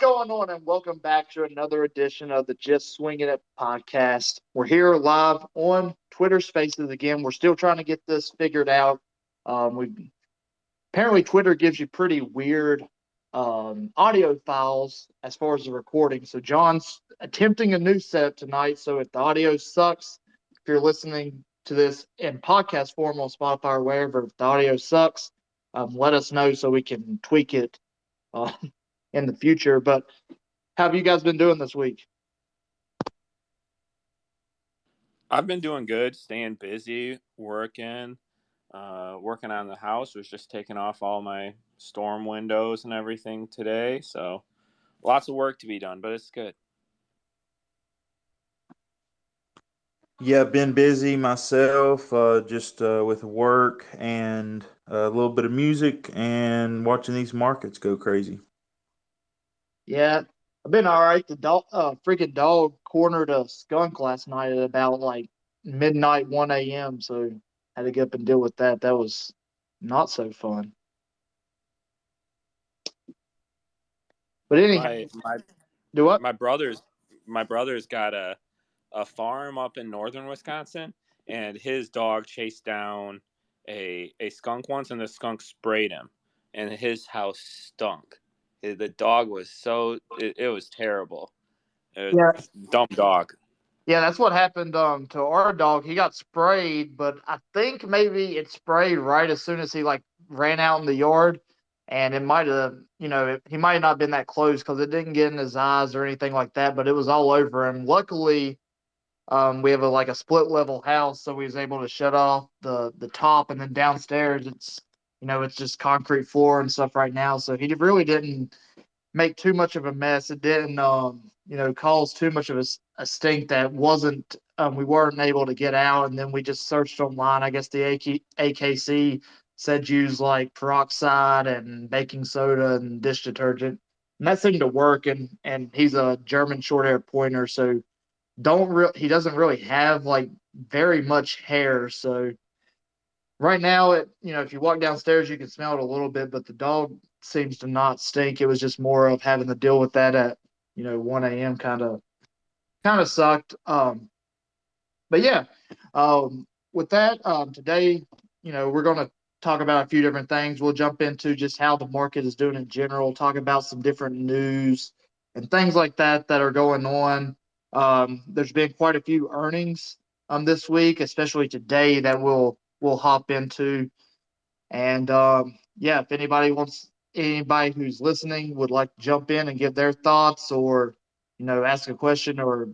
Going on? And welcome back to another edition of the Just Swinging It podcast. We're here live on Twitter Spaces again. We're still trying to get this figured out. Um, we apparently Twitter gives you pretty weird um, audio files as far as the recording. So John's attempting a new setup tonight. So if the audio sucks, if you're listening to this in podcast form on Spotify or wherever, if the audio sucks, um, let us know so we can tweak it. Uh, in the future. But how have you guys been doing this week? I've been doing good, staying busy, working, uh, working on the house. Was just taking off all my storm windows and everything today. So lots of work to be done, but it's good. Yeah, been busy myself, uh, just uh, with work and a little bit of music and watching these markets go crazy. Yeah, I've been all right. The dog, uh, freaking dog cornered a skunk last night at about like midnight, 1 a.m. So had to get up and deal with that. That was not so fun. But anyhow, my, my, do what? My brother's my brother's got a a farm up in northern Wisconsin, and his dog chased down a a skunk once, and the skunk sprayed him, and his house stunk the dog was so it, it was terrible. It was yeah, dumb dog. Yeah, that's what happened um to our dog. He got sprayed, but I think maybe it sprayed right as soon as he like ran out in the yard, and it might have you know it, he might not have been that close because it didn't get in his eyes or anything like that, but it was all over him. Luckily. Um, we have a like a split level house, so we was able to shut off the the top, and then downstairs it's you know, it's just concrete floor and stuff right now. So he really didn't make too much of a mess. It didn't, um, you know, cause too much of a, a stink that wasn't, um, we weren't able to get out. And then we just searched online. I guess the AK, AKC said use like peroxide and baking soda and dish detergent. And that seemed to work. And, and he's a German short hair pointer. So don't real, he doesn't really have like very much hair. So, right now it you know if you walk downstairs you can smell it a little bit but the dog seems to not stink. It was just more of having to deal with that at you know 1 a.m kind of kind of sucked. Um but yeah um with that um today you know we're going to talk about a few different things. We'll jump into just how the market is doing in general talk about some different news and things like that that are going on. Um there's been quite a few earnings um this week especially today that will we'll hop into. And um, yeah, if anybody wants, anybody who's listening would like to jump in and give their thoughts or, you know, ask a question or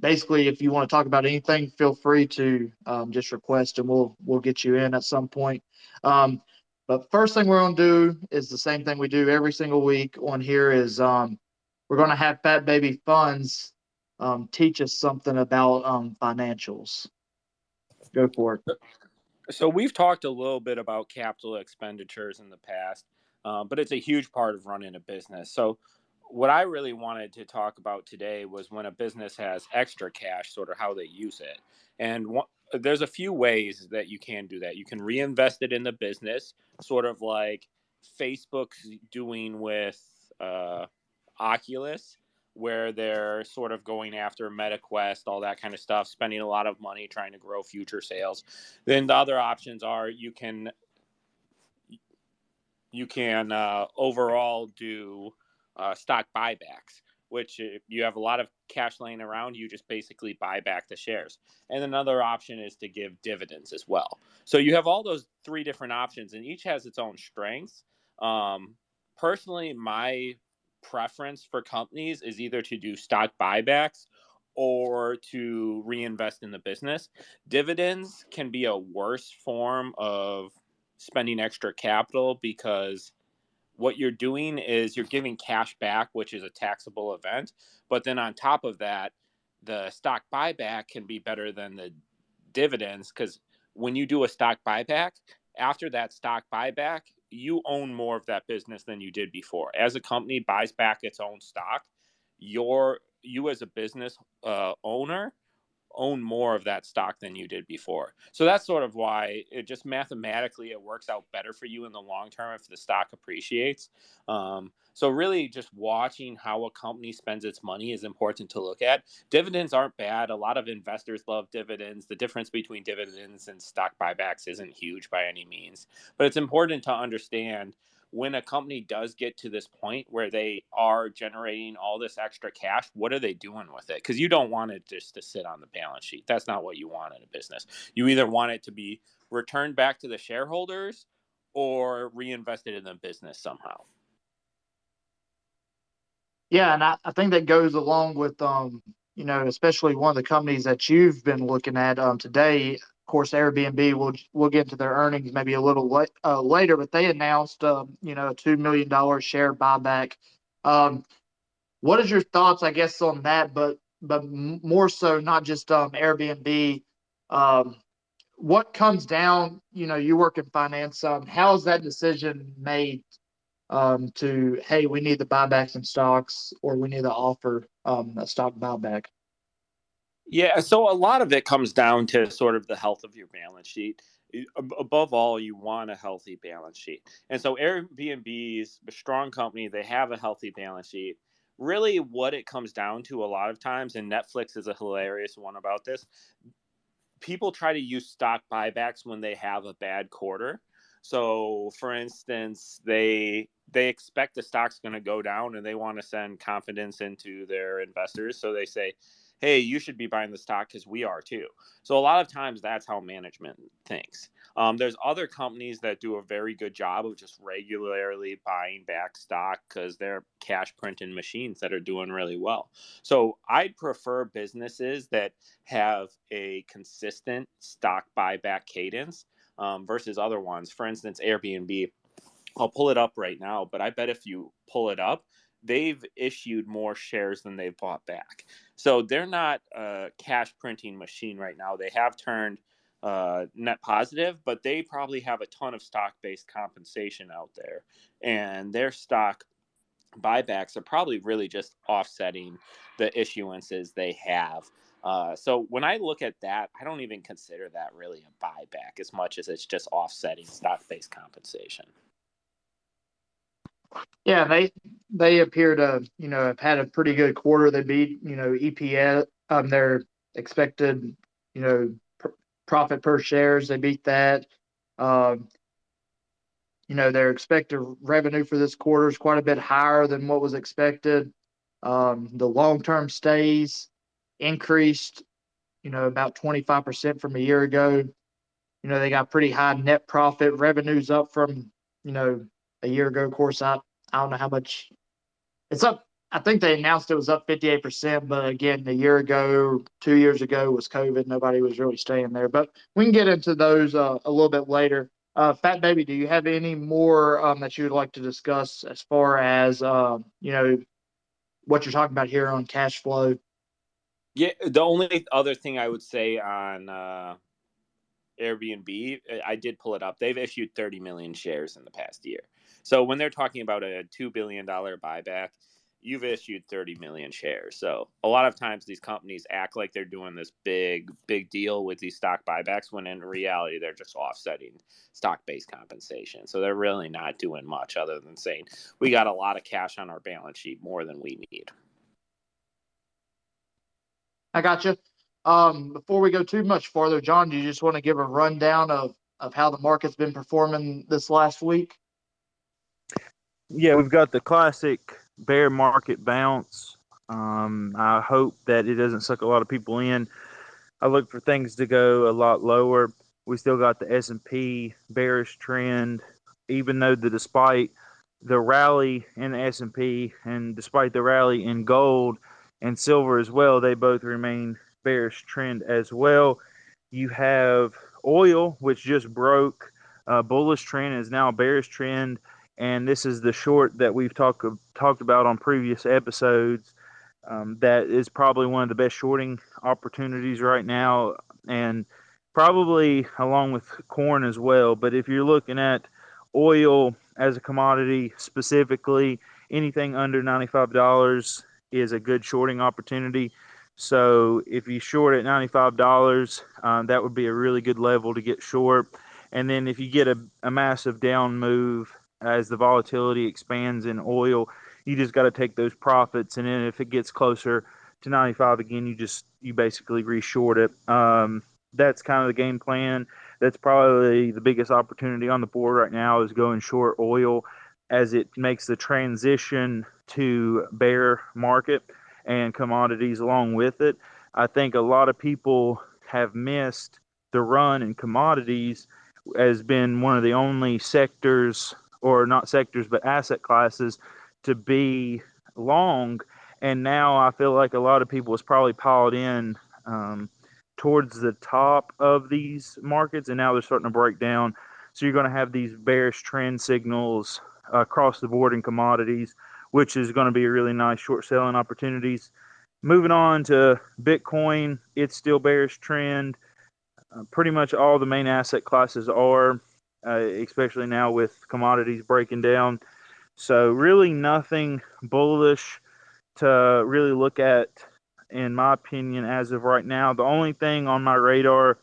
basically if you want to talk about anything, feel free to um, just request and we'll, we'll get you in at some point. Um, but first thing we're going to do is the same thing we do every single week on here is um, we're going to have Fat Baby Funds um, teach us something about um, financials. Go for it. So we've talked a little bit about capital expenditures in the past, uh, but it's a huge part of running a business. So what I really wanted to talk about today was when a business has extra cash, sort of how they use it. And there's a few ways that you can do that. You can reinvest it in the business, sort of like Facebook's doing with uh, Oculus where they're sort of going after MetaQuest, all that kind of stuff, spending a lot of money trying to grow future sales. Then the other options are you can you can uh, overall do uh, stock buybacks, which if you have a lot of cash laying around, you just basically buy back the shares. And another option is to give dividends as well. So you have all those three different options, and each has its own strengths. Um, personally, my preference for companies is either to do stock buybacks or to reinvest in the business. Dividends can be a worse form of spending extra capital because what you're doing is you're giving cash back, which is a taxable event. But then on top of that, the stock buyback can be better than the dividends because when you do a stock buyback, after that stock buyback, you own more of that business than you did before. As a company buys back its own stock, your you as a business uh, owner own more of that stock than you did before. So that's sort of why it just mathematically it works out better for you in the long term if the stock appreciates. Um, so really, just watching how a company spends its money is important to look at. Dividends aren't bad. A lot of investors love dividends. The difference between dividends and stock buybacks isn't huge by any means, but it's important to understand when a company does get to this point where they are generating all this extra cash, what are they doing with it? Because you don't want it just to sit on the balance sheet. That's not what you want in a business. You either want it to be returned back to the shareholders or reinvested in the business somehow. Yeah, and I, I think that goes along with um, you know, especially one of the companies that you've been looking at um today of course, Airbnb will will get into their earnings maybe a little late, uh, later, but they announced um, you know a two million dollar share buyback. Um, what is your thoughts, I guess, on that? But but more so, not just um, Airbnb. Um, what comes down? You know, you work in finance. Um, how is that decision made um, to hey, we need to buy back some stocks, or we need to offer um, a stock buyback? Yeah, so a lot of it comes down to sort of the health of your balance sheet. Above all, you want a healthy balance sheet. And so Airbnb is a strong company, they have a healthy balance sheet. Really, what it comes down to a lot of times, and Netflix is a hilarious one about this, people try to use stock buybacks when they have a bad quarter. So, for instance, they they expect the stock's going to go down and they want to send confidence into their investors. So they say, hey, you should be buying the stock because we are too. So a lot of times that's how management thinks. Um, there's other companies that do a very good job of just regularly buying back stock because they're cash printing machines that are doing really well. So I'd prefer businesses that have a consistent stock buyback cadence um, versus other ones. For instance, Airbnb. I'll pull it up right now, but I bet if you pull it up, they've issued more shares than they've bought back. So they're not a cash printing machine right now. They have turned uh, net positive, but they probably have a ton of stock based compensation out there. And their stock buybacks are probably really just offsetting the issuances they have. Uh, so when I look at that, I don't even consider that really a buyback as much as it's just offsetting stock based compensation. Yeah, they they appear to you know have had a pretty good quarter. They beat you know EPS um their expected you know pr- profit per shares. They beat that. Um, you know their expected revenue for this quarter is quite a bit higher than what was expected. Um, the long term stays increased, you know, about 25% from a year ago. You know, they got pretty high net profit revenues up from, you know, a year ago. Of course, I I don't know how much it's up. I think they announced it was up 58%, but again, a year ago, two years ago was COVID. Nobody was really staying there. But we can get into those uh, a little bit later. Uh, Fat Baby, do you have any more um, that you would like to discuss as far as uh, you know what you're talking about here on cash flow? Yeah, the only other thing I would say on uh, Airbnb, I did pull it up. They've issued 30 million shares in the past year. So when they're talking about a $2 billion buyback, you've issued 30 million shares. So a lot of times these companies act like they're doing this big, big deal with these stock buybacks when in reality they're just offsetting stock based compensation. So they're really not doing much other than saying, we got a lot of cash on our balance sheet, more than we need. I got you. Um, before we go too much farther, John, do you just want to give a rundown of, of how the market's been performing this last week? Yeah, we've got the classic bear market bounce. Um, I hope that it doesn't suck a lot of people in. I look for things to go a lot lower. We still got the S&P bearish trend, even though the despite the rally in the S&P and despite the rally in gold and silver as well, they both remain bearish trend as well. You have oil, which just broke a bullish trend, is now bearish trend, and this is the short that we've talked talked about on previous episodes. Um, that is probably one of the best shorting opportunities right now, and probably along with corn as well. But if you're looking at oil as a commodity specifically, anything under $95 is a good shorting opportunity So if you short at $95, um, that would be a really good level to get short. And then if you get a, a massive down move as the volatility expands in oil, you just got to take those profits. And then if it gets closer to 95 again, you just you basically reshort it. Um, that's kind of the game plan. That's probably the biggest opportunity on the board right now is going short oil as it makes the transition to bear market and commodities along with it. I think a lot of people have missed the run in commodities has been one of the only sectors or not sectors but asset classes to be long and now I feel like a lot of people has probably piled in um, towards the top of these markets, and now they're starting to break down. So you're going to have these bearish trend signals across the board in commodities, which is going to be a really nice short selling opportunities. Moving on to Bitcoin, it's still bearish trend. Uh, pretty much all the main asset classes are, uh, especially now with commodities breaking down. So really nothing bullish to really look at, in my opinion, as of right now. The only thing on my radar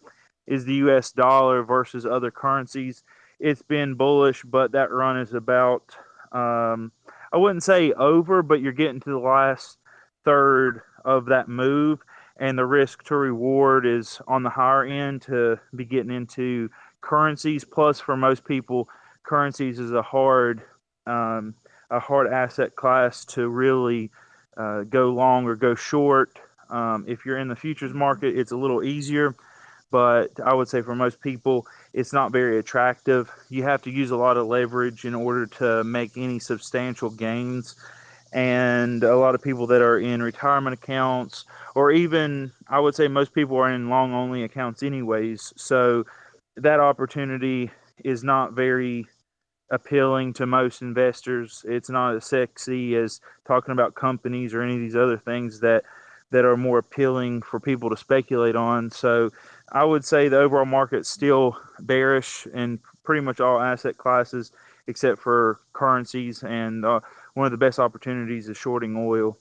is the US dollar versus other currencies. It's been bullish, but that run is about, um, I wouldn't say over, but you're getting to the last third of that move. And the risk to reward is on the higher end to be getting into currencies. Plus, for most people, currencies is a hard, um, a hard asset class to really uh, go long or go short. Um, if you're in the futures market, it's a little easier, but I would say for most people, it's not very attractive. You have to use a lot of leverage in order to make any substantial gains. And a lot of people that are in retirement accounts, or even I would say most people are in long only accounts, anyways. So that opportunity is not very appealing to most investors. It's not as sexy as talking about companies or any of these other things that that are more appealing for people to speculate on. So I would say the overall market's still bearish in pretty much all asset classes except for currencies and uh, one of the best opportunities is shorting oil.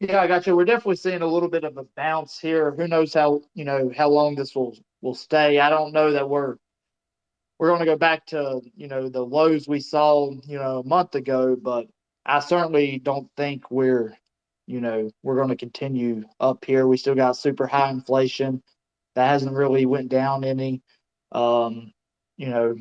Yeah, I got you. We're definitely seeing a little bit of a bounce here. Who knows how you know how long this will will stay? I don't know that we're we're going to go back to you know the lows we saw you know a month ago, but I certainly don't think we're you know we're going to continue up here. We still got super high inflation that hasn't really went down any. Um, you know,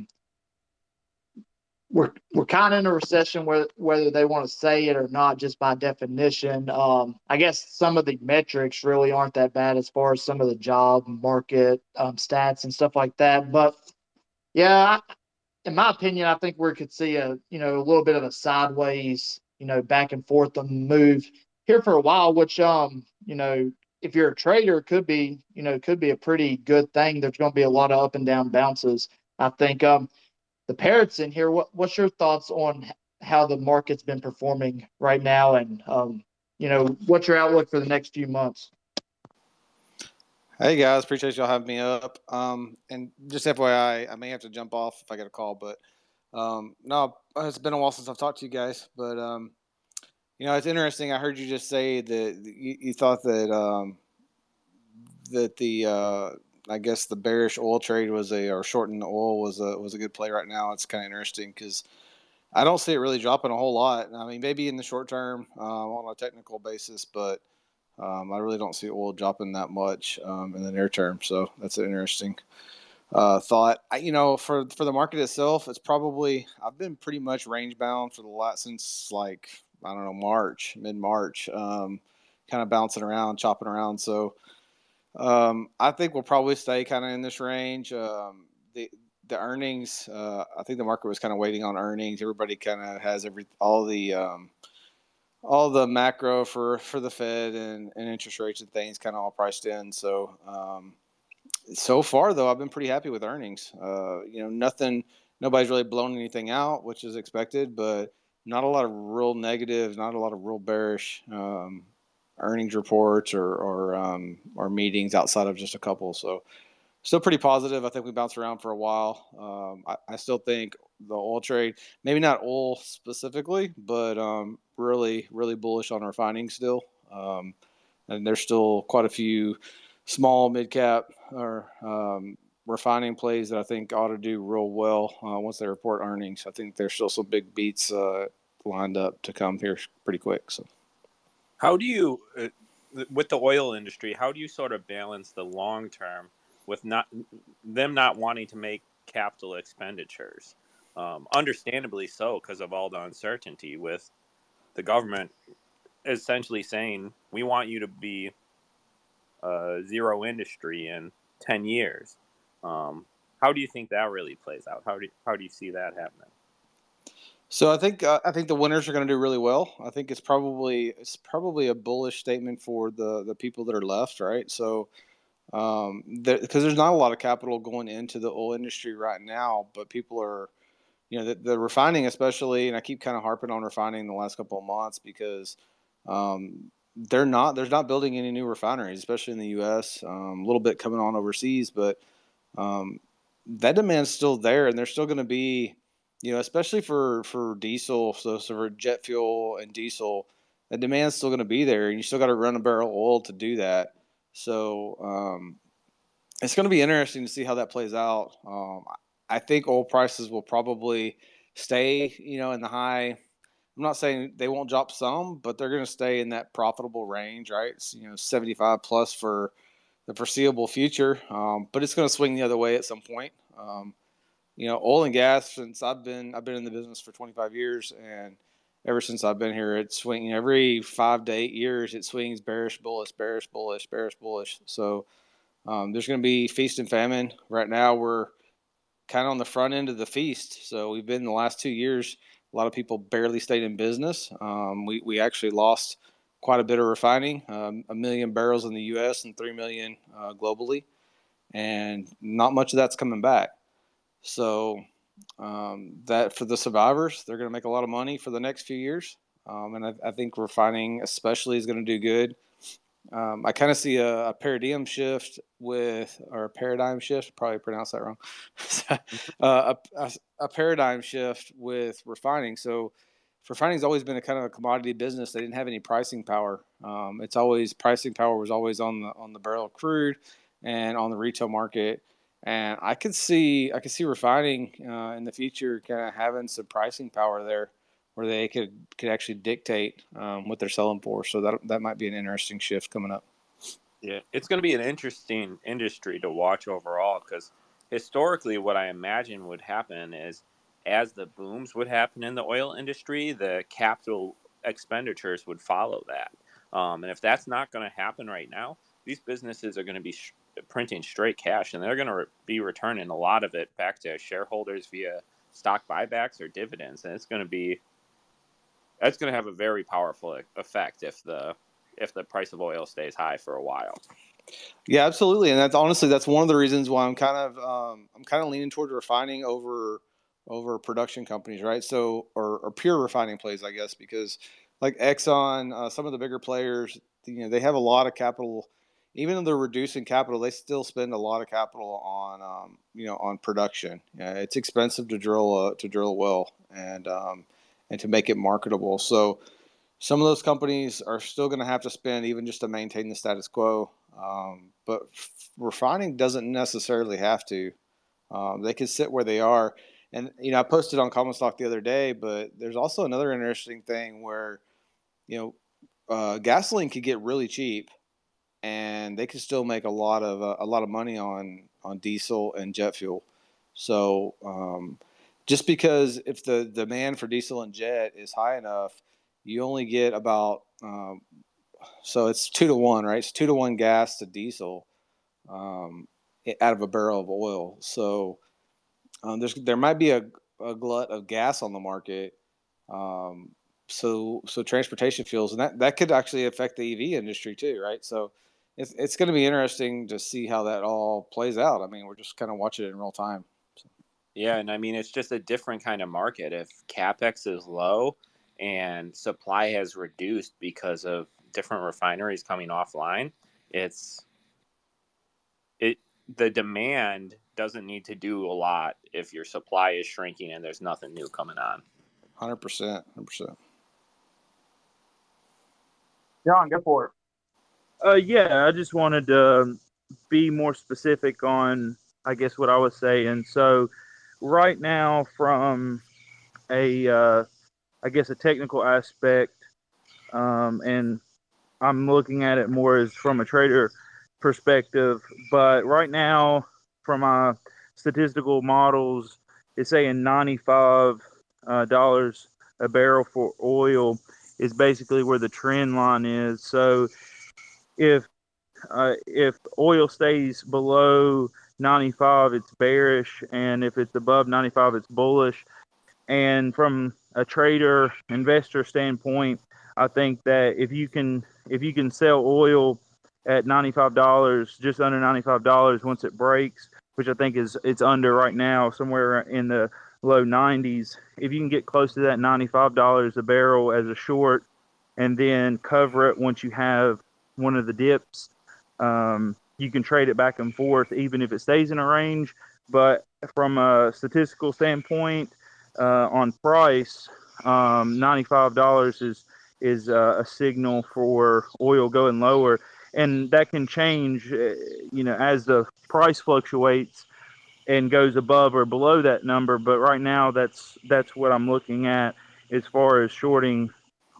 we're we're kind of in a recession whether whether they want to say it or not just by definition. Um, i guess some of the metrics really aren't that bad as far as some of the job market um, stats and stuff like that. But yeah in my opinion i think we could see a you know a little bit of a sideways you know back and forth move here for a while which um you know if you're a trader could be you know could be a pretty good thing. There's going to be a lot of up and down bounces i think. Um the parrots in here. What what's your thoughts on how the market's been performing right now, and um, you know, what's your outlook for the next few months? Hey guys, appreciate y'all having me up. Um, and just FYI, I may have to jump off if I get a call, but um, no, it's been a while since I've talked to you guys. But um, you know, it's interesting. I heard you just say that you, you thought that um, that the uh, I guess the bearish oil trade was a or shorting the oil was a was a good play right now. It's kind of interesting because I don't see it really dropping a whole lot. I mean, maybe in the short term um, on a technical basis, but um, I really don't see oil dropping that much um, in the near term. So that's an interesting uh, thought. I, you know, for for the market itself, it's probably I've been pretty much range bound for the last since like I don't know March, mid March, um, kind of bouncing around, chopping around. So um, I think we'll probably stay kind of in this range. Um, the the earnings, uh, I think the market was kind of waiting on earnings. Everybody kind of has every all the um, all the macro for for the Fed and, and interest rates and things kind of all priced in. So um, so far though, I've been pretty happy with earnings. Uh, you know, nothing, nobody's really blown anything out, which is expected, but not a lot of real negative, not a lot of real bearish um, earnings reports or or um, or meetings outside of just a couple. So still pretty positive. I think we bounced around for a while. Um, I, I, still think the oil trade, maybe not oil specifically, but um, really, really bullish on refining still. Um, and there's still quite a few small, mid cap, or um, refining plays that I think ought to do real well uh, once they report earnings. I think there's still some big beats uh, lined up to come here pretty quick. So, how do you, uh, with the oil industry, how do you sort of balance the long term with not them not wanting to make capital expenditures? Um, understandably so, because of all the uncertainty with the government essentially saying we want you to be a zero industry in 10 years. Um, how do you think that really plays out? How do you, how do you see that happening so I think uh, I think the winners are going to do really well. I think it's probably it's probably a bullish statement for the the people that are left, right? So um, because there, there's not a lot of capital going into the oil industry right now, but people are you know, the, the refining, especially, and I keep kind of harping on refining the last couple of months because um, they're not there's not building any new refineries, especially in the U.S. Um, a little bit coming on overseas, but um, that demand's still there, and there's still going to be, you know, especially for for diesel, so, so for jet fuel and diesel, the demand's still going to be there, and you still got to run a barrel of oil to do that. So um, it's going to be interesting to see how that plays out. Um, I think oil prices will probably stay, you know, in the high. I'm not saying they won't drop some, but they're going to stay in that profitable range, right? It's, you know, 75 plus for the foreseeable future. Um, but it's going to swing the other way at some point. Um, you know, oil and gas. Since I've been, I've been in the business for 25 years, and ever since I've been here, it's swinging every five to eight years. It swings bearish, bullish, bearish, bullish, bearish, bullish. So um, there's going to be feast and famine. Right now, we're kind of on the front end of the feast. So we've been the last two years. A lot of people barely stayed in business. Um, we we actually lost quite a bit of refining, um, a million barrels in the U.S. and three million uh, globally, and not much of that's coming back. So um, that for the survivors, they're going to make a lot of money for the next few years, um, and I, I, think refining especially is going to do good. Um, I kind of see a, a, paradigm shift with, or a paradigm shift, probably pronounced that wrong, uh, a, a, paradigm shift with refining. So, refining has always been a kind of a commodity business. They didn't have any pricing power. Um, it's always pricing power was always on the on the barrel of crude and on the retail market. And I could see I could see refining uh, in the future kind of having some pricing power there where they could could actually dictate um, what they're selling for. So that that might be an interesting shift coming up. Yeah, it's going to be an interesting industry to watch overall because historically, what I imagine would happen is as the booms would happen in the oil industry, the capital expenditures would follow that. Um, and if that's not going to happen right now, these businesses are going to be sh- printing straight cash and they're going to re- be returning a lot of it back to shareholders via stock buybacks or dividends. And it's going to be that's going to have a very powerful effect if the if the price of oil stays high for a while. Yeah, absolutely, and that's honestly that's one of the reasons why I'm kind of um, I'm kind of leaning toward refining over over production companies, right? So or, or pure refining plays, I guess, because like Exxon, uh, some of the bigger players, you know, they have a lot of capital. Even though they're reducing capital, they still spend a lot of capital on um, you know on production. It's expensive to drill a, to drill well, and um, and to make it marketable. So some of those companies are still going to have to spend even just to maintain the status quo. Um, but refining doesn't necessarily have to. Um, they can sit where they are. And you know, I posted on Common Stock the other day, but there's also another interesting thing where, you know, uh, gasoline could get really cheap, and they could still make a lot of uh, a lot of money on on diesel and jet fuel. So um, just because if the demand for diesel and jet is high enough, you only get about um, so it's two to one, right? It's two to one gas to diesel um, out of a barrel of oil. So um, there's there might be a, a, glut of gas on the market. Um, so so transportation fuels and that that could actually affect the EV industry too, right? So it's it's going to be interesting to see how that all plays out. I mean, we're just kind of watching it in real time. Yeah, and I mean it's just a different kind of market. If capex is low and supply has reduced because of different refineries coming offline, it's it the demand doesn't need to do a lot if your supply is shrinking and there's nothing new coming on. Hundred percent, hundred percent. John, go for it. Uh, yeah, I just wanted to be more specific on, I guess, what I was saying. So, right now, from a, uh, I guess, a technical aspect, um, and I'm looking at it more as from a trader perspective. But right now, from my statistical models, it's saying 95 uh, dollars a barrel for oil is basically where the trend line is. So if uh, if oil stays below 95, it's bearish, and if it's above 95, it's bullish. And from a trader investor standpoint, I think that if you can if you can sell oil at $95, just under $95 once it breaks, which I think is it's under right now, somewhere in the low 90s. If you can get close to that $95 a barrel as a short, and then cover it once you have one of the dips, um, you can trade it back and forth even if it stays in a range. But from a statistical standpoint, uh, on price, um, $95 is is uh, a signal for oil going lower, and that can change, uh, you know, as the price fluctuates and goes above or below that number. But right now, that's that's what I'm looking at as far as shorting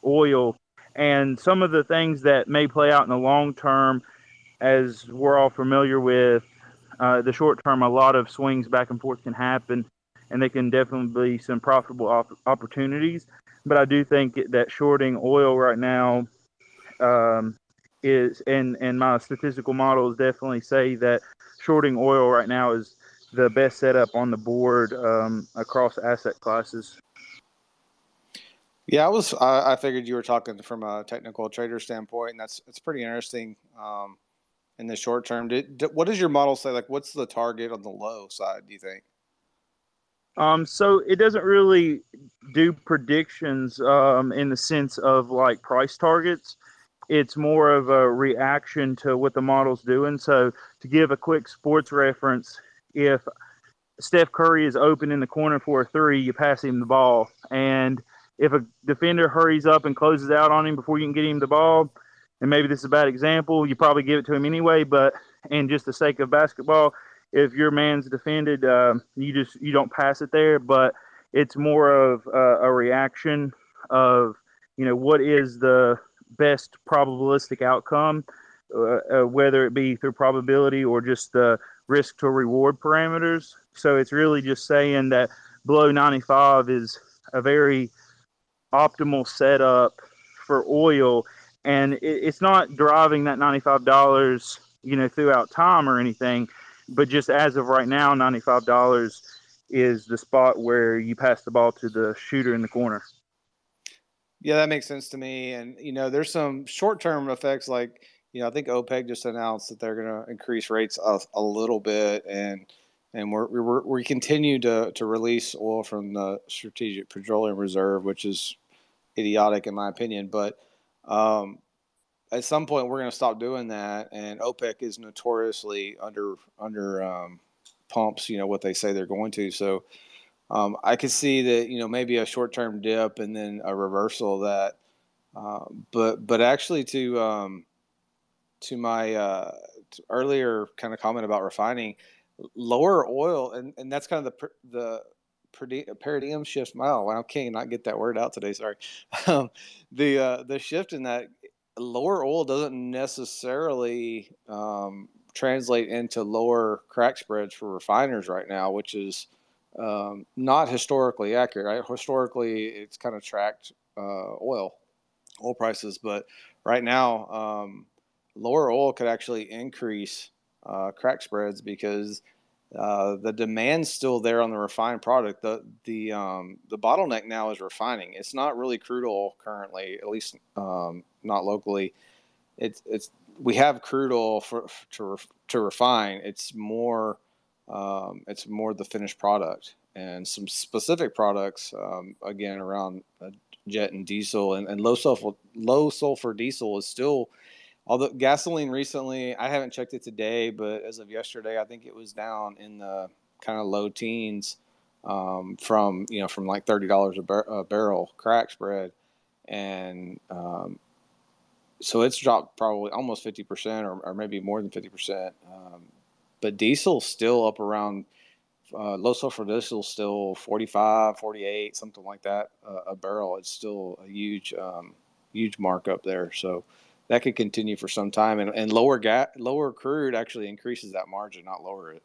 oil and some of the things that may play out in the long term, as we're all familiar with. Uh, the short term, a lot of swings back and forth can happen, and they can definitely be some profitable op- opportunities. But I do think that shorting oil right now um, is, and and my statistical models definitely say that shorting oil right now is the best setup on the board um, across asset classes. Yeah, I was. I, I, figured you were talking from a technical trader standpoint, and that's it's pretty interesting. Um, in the short term, did, did, what does your model say? Like, what's the target on the low side? Do you think? Um, so it doesn't really do predictions um, in the sense of like price targets. It's more of a reaction to what the model's doing. So to give a quick sports reference, if Steph Curry is open in the corner for a three, you pass him the ball, and if a defender hurries up and closes out on him before you can get him the ball, and maybe this is a bad example, you probably give it to him anyway. But in just the sake of basketball, if your man's defended, uh, you just you don't pass it there. But it's more of uh, a reaction of you know what is the best probabilistic outcome, uh, uh whether it be through probability or just the risk to reward parameters. So it's really just saying that below 95 is a very optimal setup for oil, and it, it's not driving that ninety five dollars, you know, throughout time or anything, but just as of right now, ninety five dollars is the spot where you pass the ball to the shooter in the corner. Yeah, that makes sense to me. And you know, there's some short term effects like you know, I think OPEC just announced that they're going to increase rates a, a little bit, and and we're, we're we continue to to release oil from the Strategic Petroleum Reserve, which is idiotic in my opinion. But um, at some point, we're going to stop doing that, and OPEC is notoriously under under um, pumps. You know what they say they're going to. So um, I could see that you know maybe a short term dip and then a reversal of that. Uh, but but actually to um, to my uh, earlier kind of comment about refining, lower oil, and, and that's kind of the the paradigm shift. Wow, I can't not get that word out today. Sorry. Um, the uh, the shift in that lower oil doesn't necessarily um, translate into lower crack spreads for refiners right now, which is um, not historically accurate. Right? Historically, it's kind of tracked uh, oil oil prices, but right now, um, lower oil could actually increase uh, crack spreads because uh, the demand's still there on the refined product. The the um, the bottleneck now is refining. It's not really crude oil currently, at least um, not locally. It's it's we have crude oil for, to to refine. It's more um, it's more the finished product and some specific products um, again around uh, jet and diesel and, and low sulfur low sulfur diesel is still Although gasoline recently, I haven't checked it today, but as of yesterday, I think it was down in the kind of low teens um, from you know from like thirty dollars a, bar- a, barrel crack spread, and um, so it's dropped probably almost fifty percent or, or maybe more than fifty percent. Um, but diesel's still up around uh, low sulfur diesel still 45 48 something like that uh, a barrel it's still a huge um, huge markup there so that could continue for some time and, and lower gas lower crude actually increases that margin not lower it.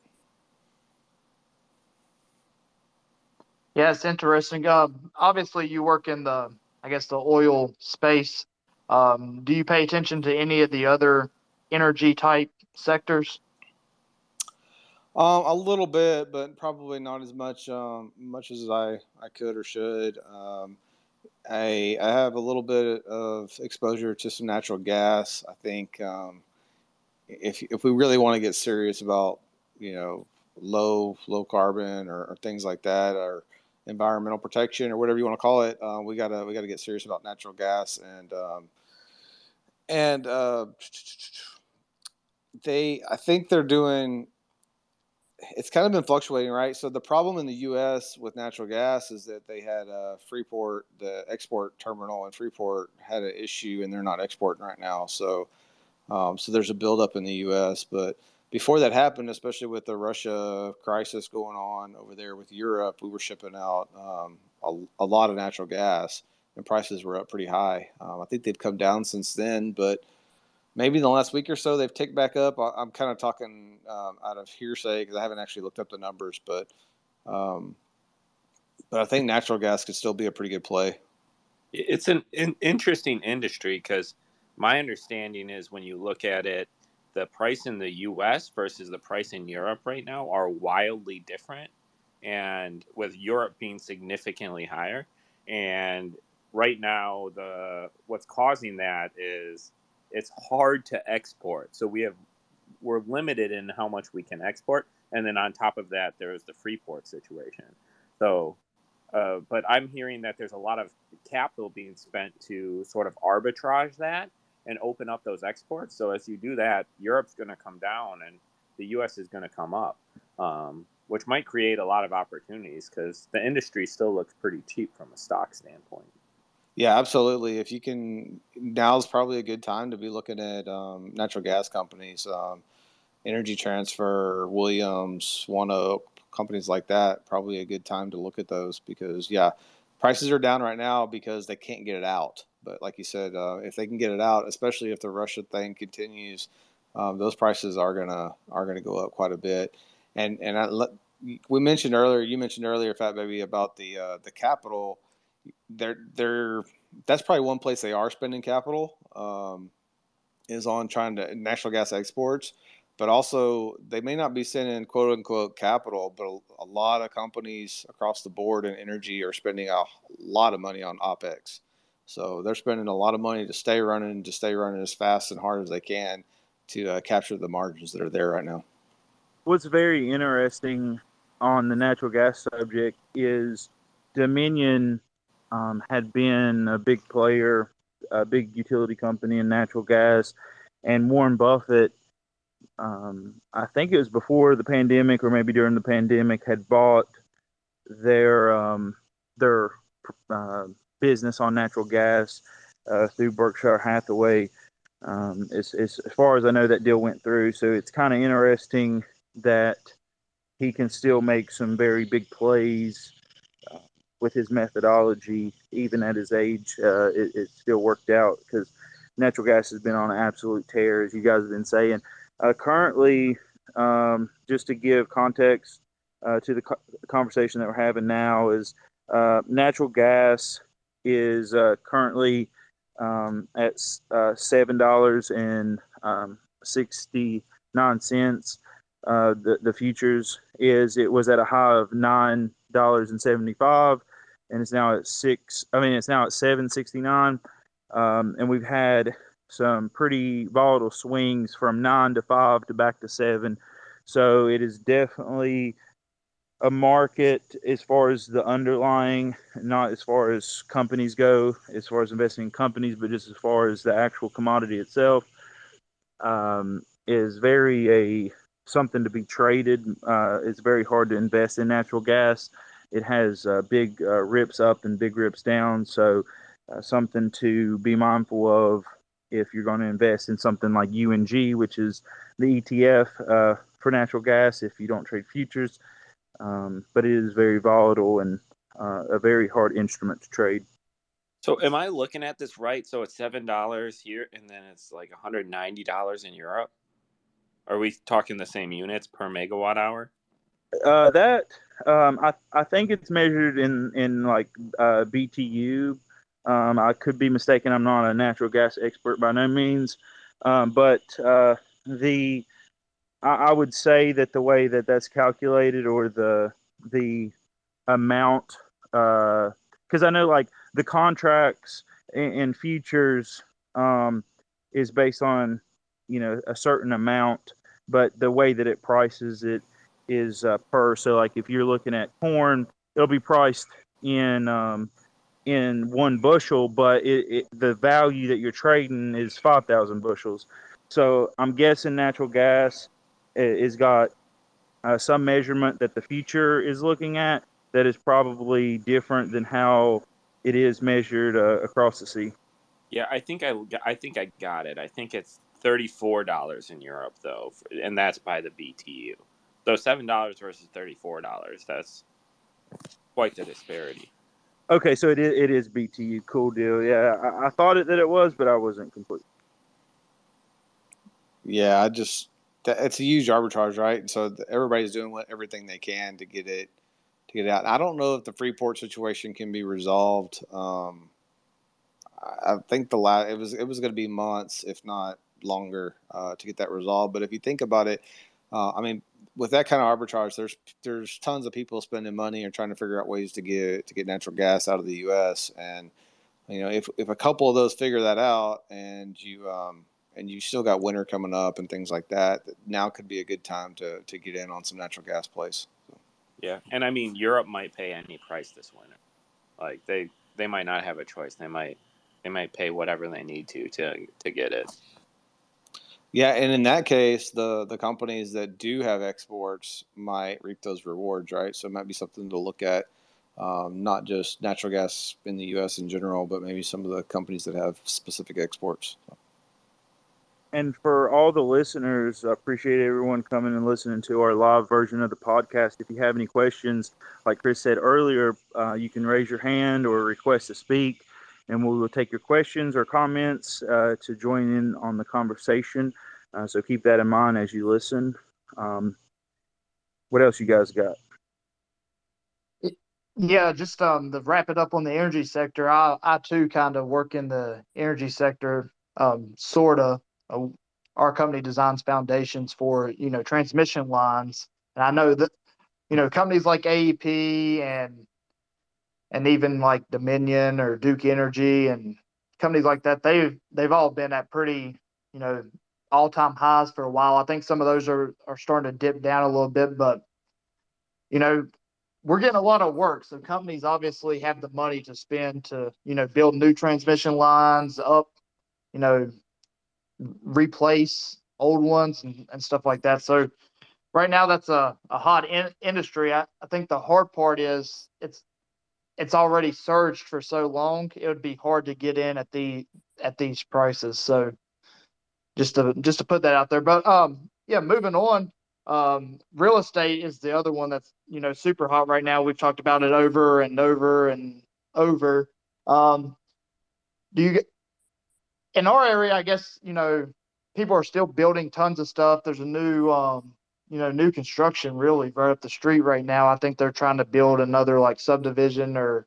Yeah it's interesting. Uh, obviously you work in the i guess the oil space. Um, do you pay attention to any of the other energy type sectors? Um, a little bit, but probably not as much um, much as I, I could or should. Um, I I have a little bit of exposure to some natural gas. I think um, if if we really want to get serious about you know low low carbon or, or things like that or environmental protection or whatever you want to call it, uh, we gotta we gotta get serious about natural gas and um, and uh, they I think they're doing it's kind of been fluctuating, right? So the problem in the U.S. with natural gas is that they had a Freeport, the export terminal in Freeport had an issue, and they're not exporting right now. So, um, so there's a buildup in the U.S. But before that happened, especially with the Russia crisis going on over there with Europe, we were shipping out um, a, a, lot of natural gas, and prices were up pretty high. Um, I think they've come down since then, but maybe in the last week or so they've ticked back up. I'm kind of talking um, out of hearsay because I haven't actually looked up the numbers, but um, but I think natural gas could still be a pretty good play. It's an, an interesting industry because my understanding is when you look at it, the price in the U.S. versus the price in Europe right now are wildly different, and with Europe being significantly higher, and right now the what's causing that is it's hard to export. So we have we're limited in how much we can export, and then on top of that, there's the Freeport situation. So, uh, but I'm hearing that there's a lot of capital being spent to sort of arbitrage that and open up those exports. So as you do that, Europe's going to come down and the U.S. is going to come up, um, which might create a lot of opportunities because the industry still looks pretty cheap from a stock standpoint. Yeah, absolutely. If you can, now's probably a good time to be looking at um, natural gas companies, um, Energy Transfer, Williams, ONEOK, companies like that. Probably a good time to look at those because, yeah, prices are down right now because they can't get it out. But like you said, uh, if they can get it out, especially if the Russia thing continues, um, those prices are gonna are gonna go up quite a bit. And and I, we mentioned earlier, you mentioned earlier, Fat Baby, about the uh, the capital they're they're that's probably one place they are spending capital um, is on trying to natural gas exports, but also they may not be sending quote unquote capital, but a, a lot of companies across the board in energy are spending a lot of money on opex. So they're spending a lot of money to stay running, to stay running as fast and hard as they can to uh, capture the margins that are there right now. What's very interesting on the natural gas subject is Dominion um, had been a big player, a big utility company in natural gas, and Warren Buffett. Um, I think it was before the pandemic, or maybe during the pandemic, had bought their um, their uh, business on natural gas uh, through Berkshire Hathaway. Um, as, as, as far as I know, that deal went through. So it's kind of interesting that he can still make some very big plays with his methodology, even at his age, uh, it, it, still worked out because natural gas has been on an absolute tear, as you guys have been saying. Uh, currently, um, just to give context uh, to the co- conversation that we're having now, is uh, natural gas is uh, currently um, at uh, seven dollars and um, sixty nine cents. The the futures is it was at a high of nine dollars and seventy five and it's now at six. I mean, it's now at seven sixty nine, um, and we've had some pretty volatile swings from nine to five to back to seven. So it is definitely a market as far as the underlying, not as far as companies go, as far as investing in companies, but just as far as the actual commodity itself. um, is very a something to be traded. Uh, it's very hard to invest in natural gas. It has uh, big uh, rips up and big rips down, so uh, something to be mindful of if you're going to invest in something like UNG, which is the ETF uh, for natural gas. If you don't trade futures, um, but it is very volatile and uh, a very hard instrument to trade. So, am I looking at this right? So it's seven dollars here, and then it's like one hundred ninety dollars in Europe. Are we talking the same units per megawatt hour? Uh, that um, I I think it's measured in in like uh, BTU. Um, I could be mistaken. I'm not a natural gas expert by no means, um, but uh, the I, I would say that the way that that's calculated or the the amount because uh, I know like the contracts and, futures um, is based on you know a certain amount, but the way that it prices it is uh, per. So like if you're looking at corn, it'll be priced in um, in one bushel, but it, it, the value that you're trading is five thousand bushels. So I'm guessing natural gas is got uh, some measurement that the future is looking at that is probably different than how it is measured uh, across the sea. Yeah, I think I I think I got it. I think it's thirty four dollars in Europe though, and that's by the BTU. So seven dollars versus thirty four dollars. That's quite the disparity. Okay, so it is, it is BTU. Cool deal. Yeah, I, I thought it that it was, but I wasn't complete. Yeah, I just it's a huge arbitrage, right? So everybody's doing what everything they can to get it to get out. I don't know if the Freeport situation can be resolved. Um, I think the last it was it was going to be months, if not longer, uh, to get that resolved. But if you think about it, uh, I mean, with that kind of arbitrage, there's there's tons of people spending money and trying to figure out ways to get to get natural gas out of the U.S. And you know, if if a couple of those figure that out, and you um, and you still got winter coming up and things like that, now could be a good time to to get in on some natural gas plays. Yeah, and I mean Europe might pay any price this winter. Like they they might not have a choice. They might they might pay whatever they need to to to get it. Yeah, and in that case, the the companies that do have exports might reap those rewards, right? So it might be something to look at, um, not just natural gas in the U.S. in general, but maybe some of the companies that have specific exports. And for all the listeners, I appreciate everyone coming and listening to our live version of the podcast. If you have any questions, like Chris said earlier, uh, you can raise your hand or request to speak, and we will take your questions or comments uh, to join in on the conversation. Uh, so keep that in mind as you listen. Um, what else you guys got? Yeah, just um, to wrap it up on the energy sector, I, I too kind of work in the energy sector, um, sort of uh, our company designs foundations for you know transmission lines, and I know that you know companies like AEP and and even like Dominion or Duke Energy and companies like that they've they've all been at pretty you know all time highs for a while. I think some of those are are starting to dip down a little bit, but you know we're getting a lot of work. So companies obviously have the money to spend to you know build new transmission lines up you know replace old ones and, and stuff like that. So right now that's a, a hot in, industry. I, I think the hard part is it's it's already surged for so long. It would be hard to get in at the at these prices. So just to just to put that out there. But um yeah, moving on. Um, real estate is the other one that's you know super hot right now. We've talked about it over and over and over. Um, do you in our area, I guess you know people are still building tons of stuff. There's a new um, you know new construction really right up the street right now. I think they're trying to build another like subdivision or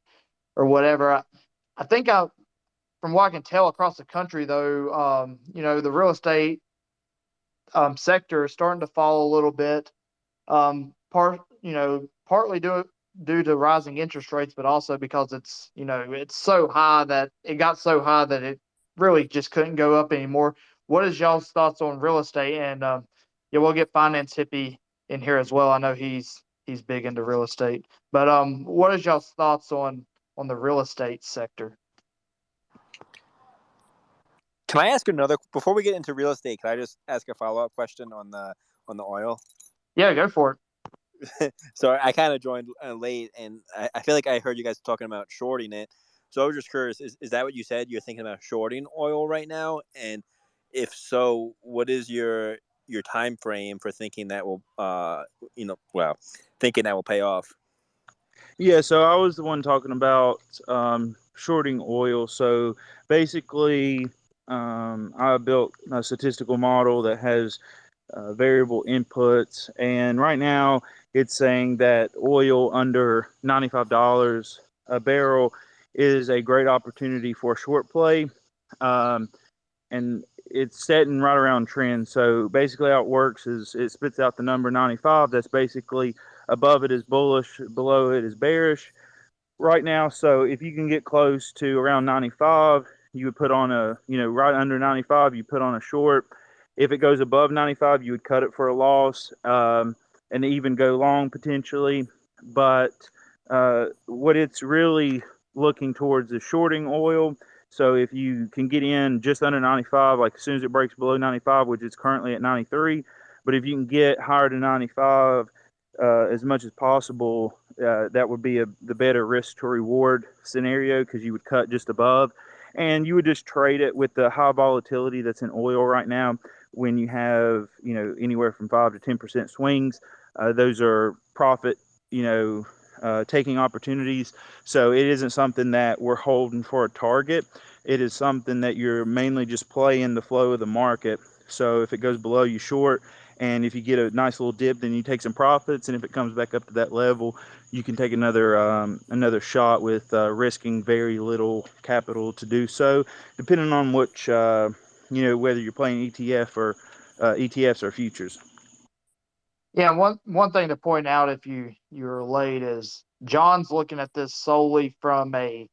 or whatever. I, I think I from what I can tell across the country though, um, you know the real estate um, sector is starting to fall a little bit. Um, part you know partly due due to rising interest rates, but also because it's you know it's so high that it got so high that it really just couldn't go up anymore. What is y'all's thoughts on real estate? And um, yeah, we'll get finance hippie in here as well. I know he's he's big into real estate. But um, what is y'all's thoughts on on the real estate sector? Can I ask another before we get into real estate? Can I just ask a follow up question on the on the oil? Yeah, go for it. so I kind of joined uh, late, and I, I, feel like I heard you guys talking about shorting it. So I was just curious: is, is that what you said? You're thinking about shorting oil right now, and if so, what is your your time frame for thinking that will, uh, you know, well, thinking that will pay off? Yeah, so I was the one talking about um, shorting oil. So basically, um, I built a statistical model that has uh, variable inputs, and right now it's saying that oil under $95 a barrel is a great opportunity for short play. Um, and it's setting right around trend. So basically, how it works is it spits out the number 95. That's basically above it is bullish, below it is bearish right now. So if you can get close to around 95, you would put on a, you know, right under 95, you put on a short. If it goes above 95, you would cut it for a loss um, and even go long potentially. But uh, what it's really looking towards is shorting oil. So if you can get in just under 95, like as soon as it breaks below 95, which is currently at 93, but if you can get higher than 95 uh, as much as possible, uh, that would be a, the better risk to reward scenario because you would cut just above. And you would just trade it with the high volatility that's in oil right now when you have you know anywhere from 5 to 10% swings. Uh, those are profit you know uh, taking opportunities. So it isn't something that we're holding for a target. It is something that you're mainly just playing the flow of the market. So if it goes below you short and if you get a nice little dip then you take some profits. And if it comes back up to that level you can take another um, another shot with uh, risking very little capital to do so depending on which uh, you know whether you're playing etf or uh, etfs or futures yeah one one thing to point out if you you're late is john's looking at this solely from a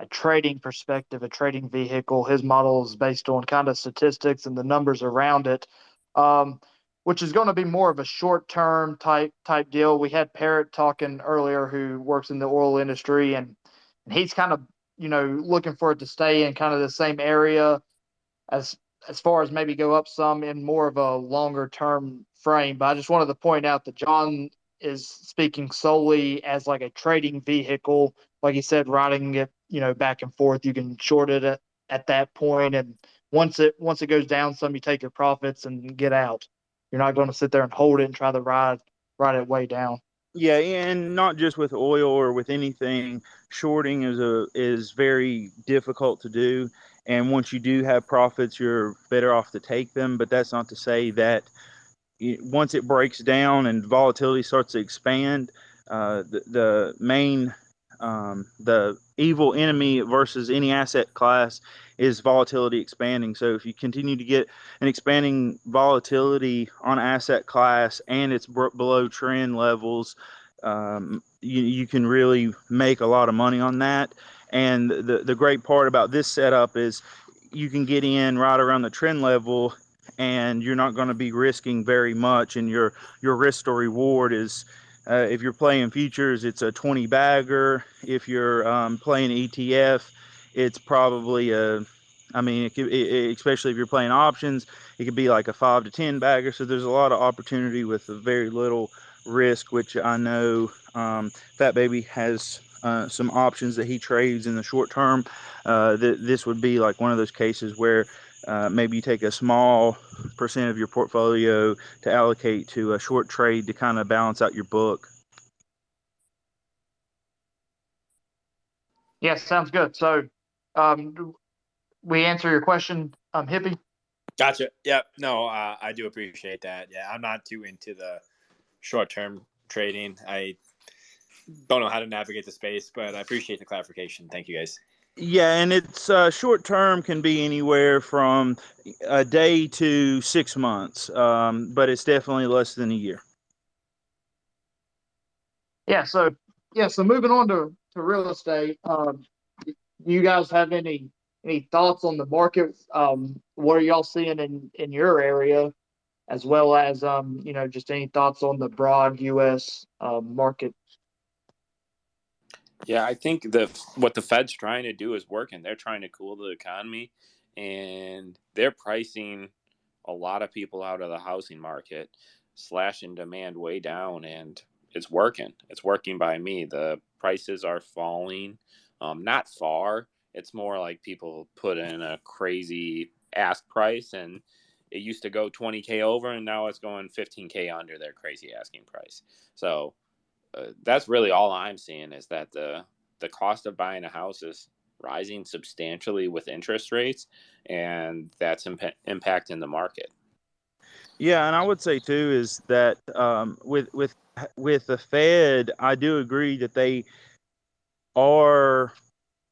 a trading perspective a trading vehicle his model is based on kind of statistics and the numbers around it um, which is going to be more of a short term type type deal. We had Parrot talking earlier, who works in the oil industry, and, and he's kind of you know looking for it to stay in kind of the same area as as far as maybe go up some in more of a longer term frame. But I just wanted to point out that John is speaking solely as like a trading vehicle, like he said, riding it you know back and forth. You can short it at, at that point, and once it once it goes down some, you take your profits and get out. You're not going to sit there and hold it and try to ride ride it way down. Yeah, and not just with oil or with anything. Shorting is a is very difficult to do, and once you do have profits, you're better off to take them. But that's not to say that once it breaks down and volatility starts to expand, uh, the, the main um, the evil enemy versus any asset class is volatility expanding. So if you continue to get an expanding volatility on asset class and it's below trend levels, um, you, you can really make a lot of money on that. And the, the great part about this setup is you can get in right around the trend level and you're not going to be risking very much and your your risk to reward is uh, if you're playing futures, it's a 20 bagger. If you're um, playing ETF, it's probably a, I mean, it could, it, especially if you're playing options, it could be like a five to 10 bagger. So there's a lot of opportunity with very little risk, which I know um, Fat Baby has uh, some options that he trades in the short term. Uh, th- this would be like one of those cases where uh, maybe you take a small percent of your portfolio to allocate to a short trade to kind of balance out your book. Yes, sounds good. So, um, we answer your question, um, hippie. Gotcha. Yep. No, uh, I do appreciate that. Yeah, I'm not too into the short-term trading. I don't know how to navigate the space, but I appreciate the clarification. Thank you, guys. Yeah, and it's uh, short term can be anywhere from a day to six months, um, but it's definitely less than a year. Yeah. So yeah. So moving on to, to real estate, um, you guys have any any thoughts on the market? Um, what are y'all seeing in in your area, as well as um, you know, just any thoughts on the broad U.S. Uh, market yeah, I think the what the Fed's trying to do is working. They're trying to cool the economy, and they're pricing a lot of people out of the housing market, slashing demand way down, and it's working. It's working by me. The prices are falling, um, not far. It's more like people put in a crazy ask price, and it used to go 20k over, and now it's going 15k under their crazy asking price. So uh, that's really all I'm seeing is that the the cost of buying a house is rising substantially with interest rates, and that's imp- impacting the market. Yeah, and I would say too is that um, with with with the Fed, I do agree that they are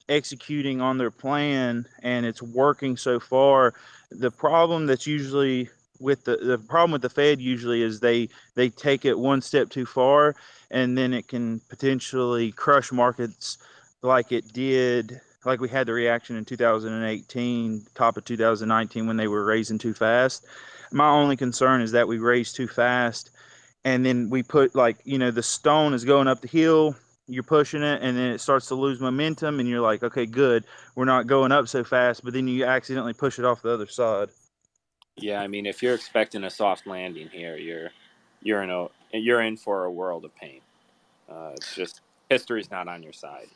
executing on their plan and it's working so far. The problem that's usually with the the problem with the Fed usually is they they take it one step too far and then it can potentially crush markets like it did like we had the reaction in 2018 top of 2019 when they were raising too fast. My only concern is that we raised too fast and then we put like you know the stone is going up the hill you're pushing it and then it starts to lose momentum and you're like okay good we're not going up so fast but then you accidentally push it off the other side yeah i mean if you're expecting a soft landing here you're you're in a you're in for a world of pain uh, it's just history's not on your side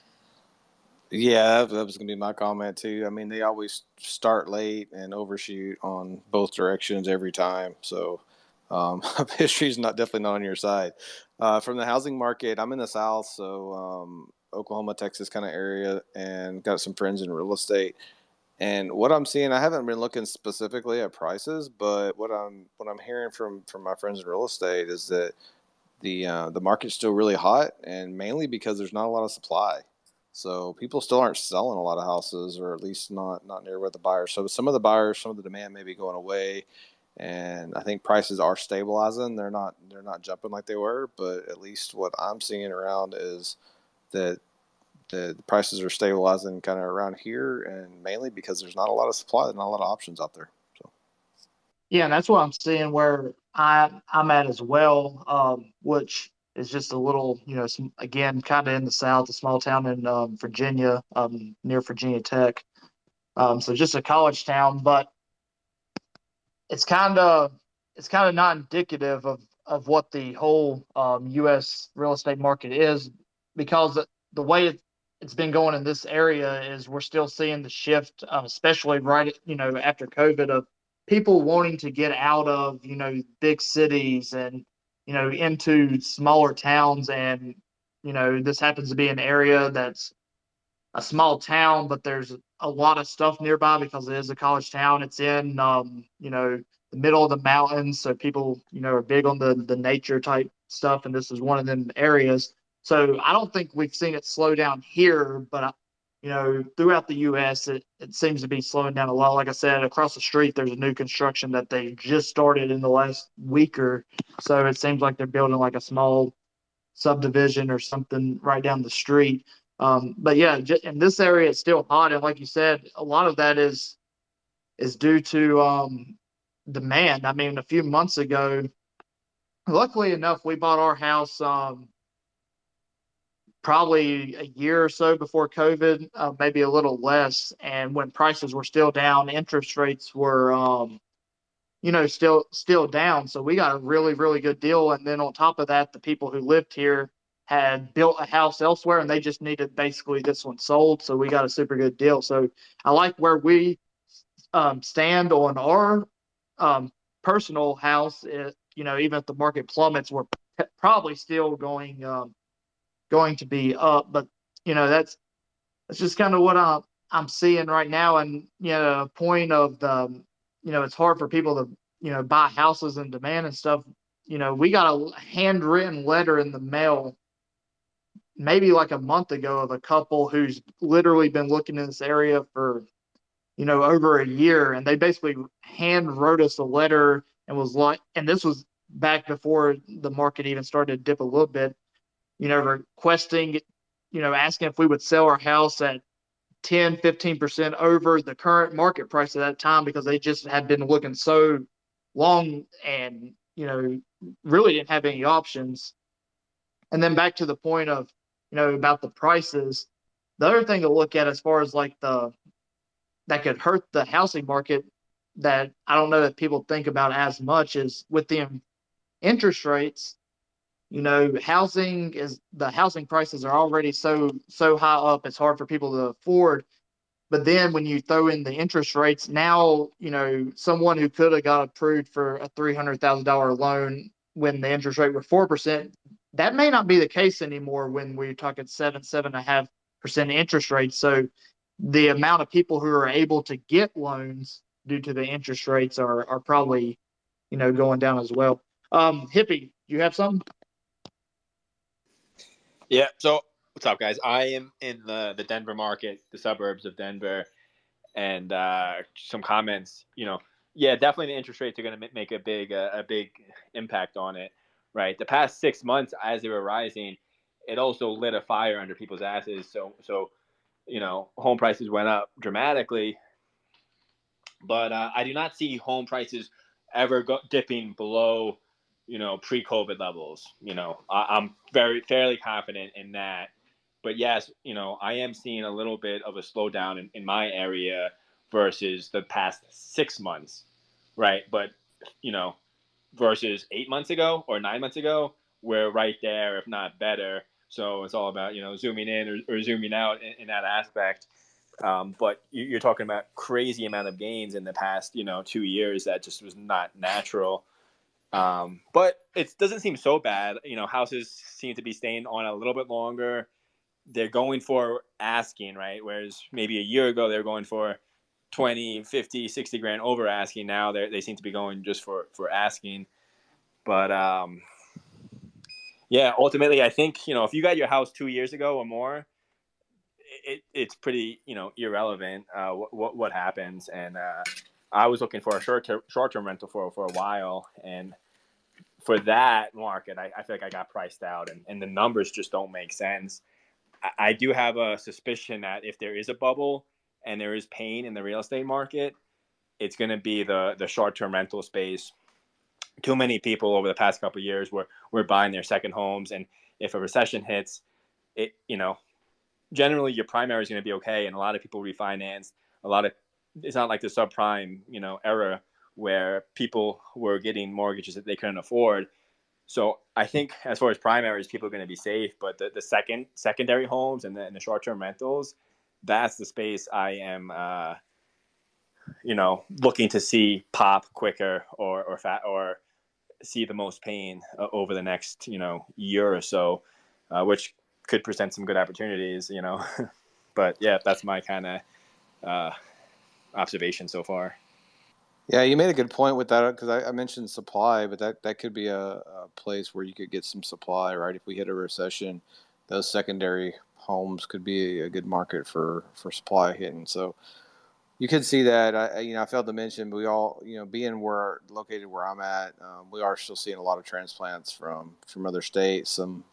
yeah, that, was going to be my comment too. I mean, they always start late and overshoot on both directions every time. So um, history's not definitely not on your side. Uh, from the housing market, I'm in the South, so um, Oklahoma, Texas kind of area, and got some friends in real estate. And what I'm seeing, I haven't been looking specifically at prices, but what I'm what I'm hearing from from my friends in real estate is that the uh, the market's still really hot, and mainly because there's not a lot of supply. So people still aren't selling a lot of houses, or at least not not near where the buyers. So some of the buyers, some of the demand may be going away, and I think prices are stabilizing. They're not they're not jumping like they were, but at least what I'm seeing around is that the, the prices are stabilizing kind of around here, and mainly because there's not a lot of supply, there's not a lot of options out there. So yeah, and that's what I'm seeing where I I'm at as well, um, which is just a little, you know, some, again, kind of in the South, a small town in um, Virginia, um, near Virginia Tech. Um, so just a college town, but it's kind of it's kind of not indicative of of what the whole U.S. Um, real estate market is, because the way it, has been going in this area is we're still seeing the shift, um, especially right, you know, after COVID, of people wanting to get out of you know big cities and you know, into smaller towns. And, you know, this happens to be an area that's a small town, but there's a lot of stuff nearby because it is a college town. It's in, um, you know, the middle of the mountains. So people, you know, are big on the, the nature type stuff. And this is one of them areas. So I don't think we've seen it slow down here, but you know, throughout the U.S., it, it seems to be slowing down a lot. Like I said, across the street, there's a new construction that they just started in the last week or so. It seems like they're building like a small subdivision or something right down the street. Um, but yeah, in this area, it's still hot, and like you said, a lot of that is is due to um, demand. I mean, a few months ago, luckily enough, we bought our house um, probably a year or so before COVID, uh, maybe a little less. And when prices were still down, interest rates were, um, you know, still still down. So we got a really really good deal. And then on top of that, the people who lived here had built a house elsewhere, and they just needed basically this one sold. So we got a super good deal. So I like where we um, stand on our um, personal house. It, you know, even if the market plummets, we're probably still going um, going to be up. But you know, that's that's just kind of what I'm I'm seeing right now. And you know, a point of the you know, it's hard for people to you know buy houses and demand and stuff. You know, we got a handwritten letter in the mail maybe like a month ago of a couple who's literally been looking in this area for you know over a year and they basically hand wrote us a letter and was like and this was back before the market even started to dip a little bit you know, requesting, you know, asking if we would sell our house at 10, 15% over the current market price at that time because they just had been looking so long and, you know, really didn't have any options. And then back to the point of, you know, about the prices. The other thing to look at as far as like the that could hurt the housing market that I don't know that people think about as much is with the interest rates. You know, housing is the housing prices are already so so high up. It's hard for people to afford. But then when you throw in the interest rates, now you know someone who could have got approved for a three hundred thousand dollar loan when the interest rate four percent, that may not be the case anymore when we're talking seven, seven and a half percent interest rates. So the amount of people who are able to get loans due to the interest rates are are probably, you know, going down as well. Um, hippie, you have something? Yeah. So what's up, guys? I am in the the Denver market, the suburbs of Denver, and uh, some comments. You know, yeah, definitely the interest rates are going to make a big uh, a big impact on it, right? The past six months, as they were rising, it also lit a fire under people's asses. So so, you know, home prices went up dramatically, but uh, I do not see home prices ever go, dipping below you know, pre-COVID levels. You know, I, am very fairly confident in that. But yes, you know, I am seeing a little bit of a slowdown in, in my area versus the past six months, right? But you know, versus eight months ago or nine months ago, we're right there, if not better. So it's all about you know zooming in or, or zooming out in, in that aspect. Um, but you're talking about crazy amount of gains in the past, you know, two years that just was not natural. Um, but it doesn't seem so bad. You know, houses seem to be staying on a little bit longer. They're going for asking, right? Whereas maybe a year ago they were going for 20, 50, 60 grand over asking. Now they they seem to be going just for for asking. But um, yeah, ultimately, I think you know if you got your house two years ago or more, it, it's pretty you know irrelevant uh, what what happens and. Uh, I was looking for a short term short term rental for for a while, and for that market, I, I feel like I got priced out, and, and the numbers just don't make sense. I, I do have a suspicion that if there is a bubble and there is pain in the real estate market, it's going to be the the short term rental space. Too many people over the past couple years were were buying their second homes, and if a recession hits, it you know generally your primary is going to be okay, and a lot of people refinance. A lot of it's not like the subprime you know era where people were getting mortgages that they couldn't afford. So I think as far as primaries, people are going to be safe, but the, the second secondary homes and the, and the short term rentals, that's the space I am, uh, you know, looking to see pop quicker or or fat or see the most pain uh, over the next you know year or so, uh, which could present some good opportunities, you know. but yeah, that's my kind of uh, observation so far. Yeah, you made a good point with that because I, I, mentioned supply, but that, that could be a, a, place where you could get some supply, right? If we hit a recession, those secondary homes could be a good market for, for supply hitting. So you could see that. I, you know, I failed to mention, but we all, you know, being where located where I'm at, um, we are still seeing a lot of transplants from from other states. Some,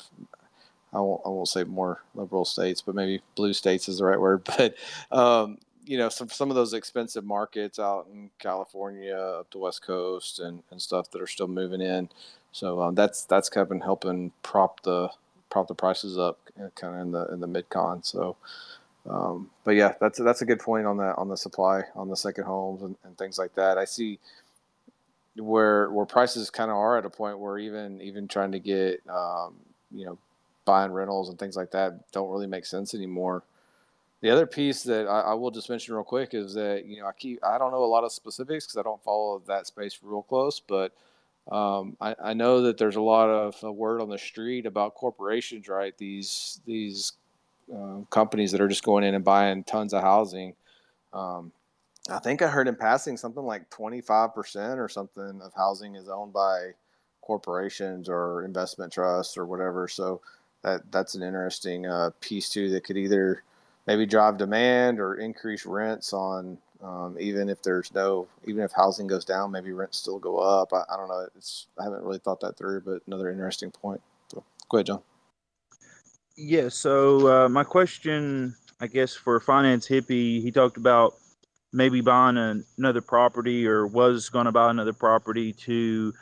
I won't, I won't say more liberal states, but maybe blue states is the right word. But um, you know some some of those expensive markets out in California up the West Coast and, and stuff that are still moving in. So um, that's that's kind of helping prop the prop the prices up uh, kind of in the in the mid con. So, um, but yeah, that's that's a good point on that on the supply on the second homes and, and things like that. I see where where prices kind of are at a point where even even trying to get um, you know buying rentals and things like that don't really make sense anymore the other piece that I, I, will just mention real quick is that you know I keep I don't know a lot of specifics because I don't follow that space real close, but um, I, I, know that there's a lot of uh, word on the street about corporations, right? These these uh, companies that are just going in and buying tons of housing. Um, I think I heard in passing something like 25% or something of housing is owned by corporations or investment trusts or whatever. So that that's an interesting uh, piece too that could either maybe drive demand or increase rents on um, even if there's no even if housing goes down maybe rents still go up. I, I, don't know. It's i haven't really thought that through but another interesting point. So go ahead john. Yeah so uh, my question i guess for finance hippie he talked about maybe buying another property or was going to buy another property to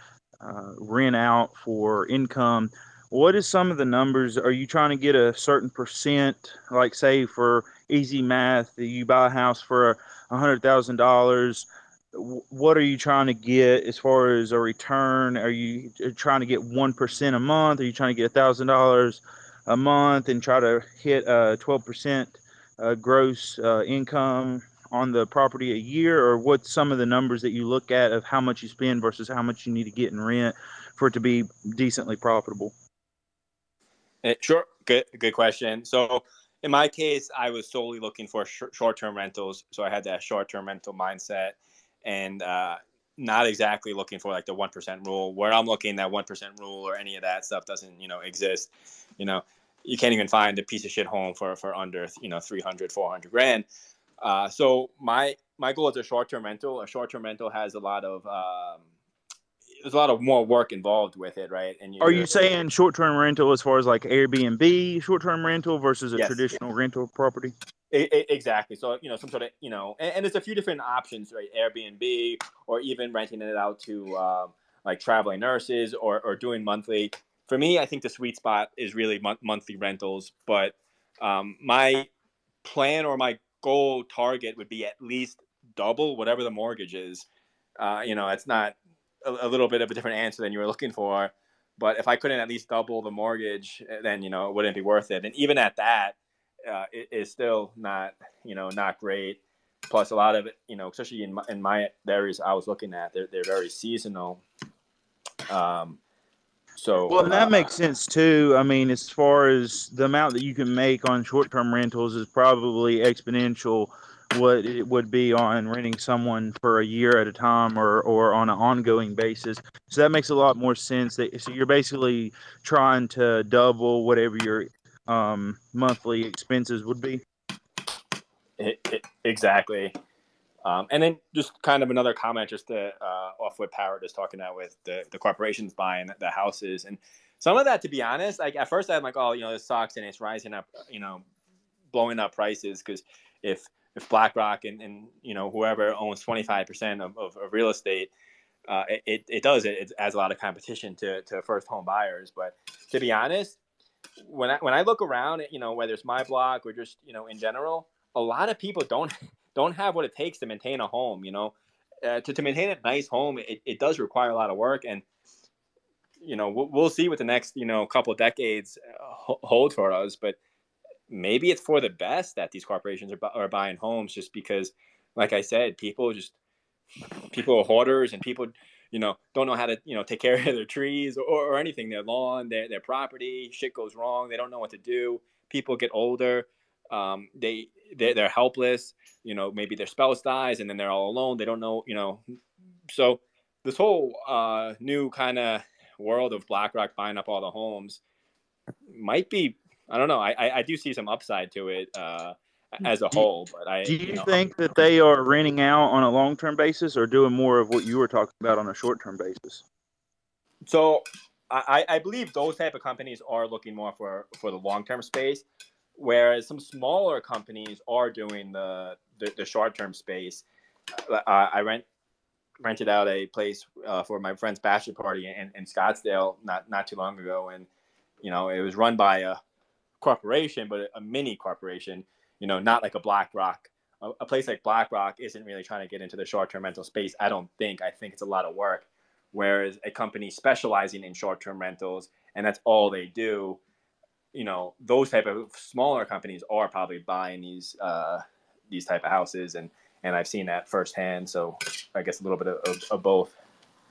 uh, rent out for income what is some of the numbers? Are you trying to get a certain percent, like say for easy math. You buy a house for a hundred thousand dollars. What are you trying to get as far as a return? Are you uh, trying to get one percent a month? Are you trying to get a thousand dollars a month and try to hit a twelve percent uh, gross uh, income on the property a year, or what's some of the numbers that you look at of how much you spend versus how much you need to get in rent for it to be decently profitable? Eh, sure, good good question. So in my case, I was solely looking for sh- short term rentals, so I had that short term rental mindset, and uh, not exactly looking for like the one percent rule. Where I'm looking, that one percent rule or any of that stuff doesn't you know exist. You know, you can't even find a piece of shit home for for under you know 300 400 grand uh, so my my goal is a short term rental a short term rental has a lot of um, there's a lot of more work involved with it right and are you saying short term rental as far as like airbnb short term rental versus a yes. traditional rental property it, it, exactly so you know some sort of you know and, and, there's a few different options right airbnb or even renting it out to um, like traveling nurses or, or doing monthly for me, I think the sweet spot is really monthly rentals. But um, my plan or my goal target would be at least double whatever the mortgage is. Uh, you know, it's not a, a, little bit of a different answer than you were looking for. But if I couldn't at least double the mortgage, eh, then you know it wouldn't be worth it. And even at that, uh, it is still not you know not great. Plus, a lot of it, you know, especially in my, in my areas I was looking at, they're they're very seasonal. Um, so well, that uh, makes sense too. I mean, as far as the amount that you can make on short-term rentals is probably exponential what it would be on renting someone for a year at a time or or on an ongoing basis. So that makes a lot more sense. That so you're basically trying to double whatever your um, monthly expenses would be. It, it, exactly. Um, and then just kind of another comment, just to, uh, off what Parrot is talking about with the, the corporations buying the houses. And some of that, to be honest, like at first I'm like, oh, you know, this sucks and it's rising up, you know, blowing up prices. Because if, if BlackRock and, and, you know, whoever owns 25% of, of, of real estate, uh, it, it does, it, it adds a lot of competition to, to first home buyers. But to be honest, when I, when I look around, you know, whether it's my block or just, you know, in general, a lot of people don't don't have what it takes to maintain a home. You know, uh, to to maintain a nice home, it, it does require a lot of work, and you know we'll, we'll see what the next you know couple decades uh, hold for us. But maybe it's for the best that these corporations are, are buying homes, just because, like I said, people just people are hoarders and people you know don't know how to you know take care of their trees or, or anything their lawn their, their property shit goes wrong they don't know what to do people get older um, they they're, they're helpless you know maybe their spouse dies and then they're all alone they don't know you know so this whole uh, new kind of world of blackrock buying up all the homes might be i don't know i i, do see some upside to it uh, as a whole but i do you, you know, think that they are renting out on a long-term basis or doing more of what you were talking about on a short-term basis so I, I believe those type of companies are looking more for for the long-term space whereas some smaller companies are doing the the, the short term space. Uh, I rent rented out a place uh, for my friend's bachelor party in, in Scottsdale not not too long ago, and you know it was run by a corporation, but a, mini corporation. You know, not like a BlackRock. A, a place like BlackRock isn't really trying to get into the short term rental space. I don't think. I think it's a lot of work. Whereas a company specializing in short term rentals and that's all they do, you know, those type of smaller companies are probably buying these uh, these type of houses, and and I've seen that firsthand. So I guess a little bit of, of, of both.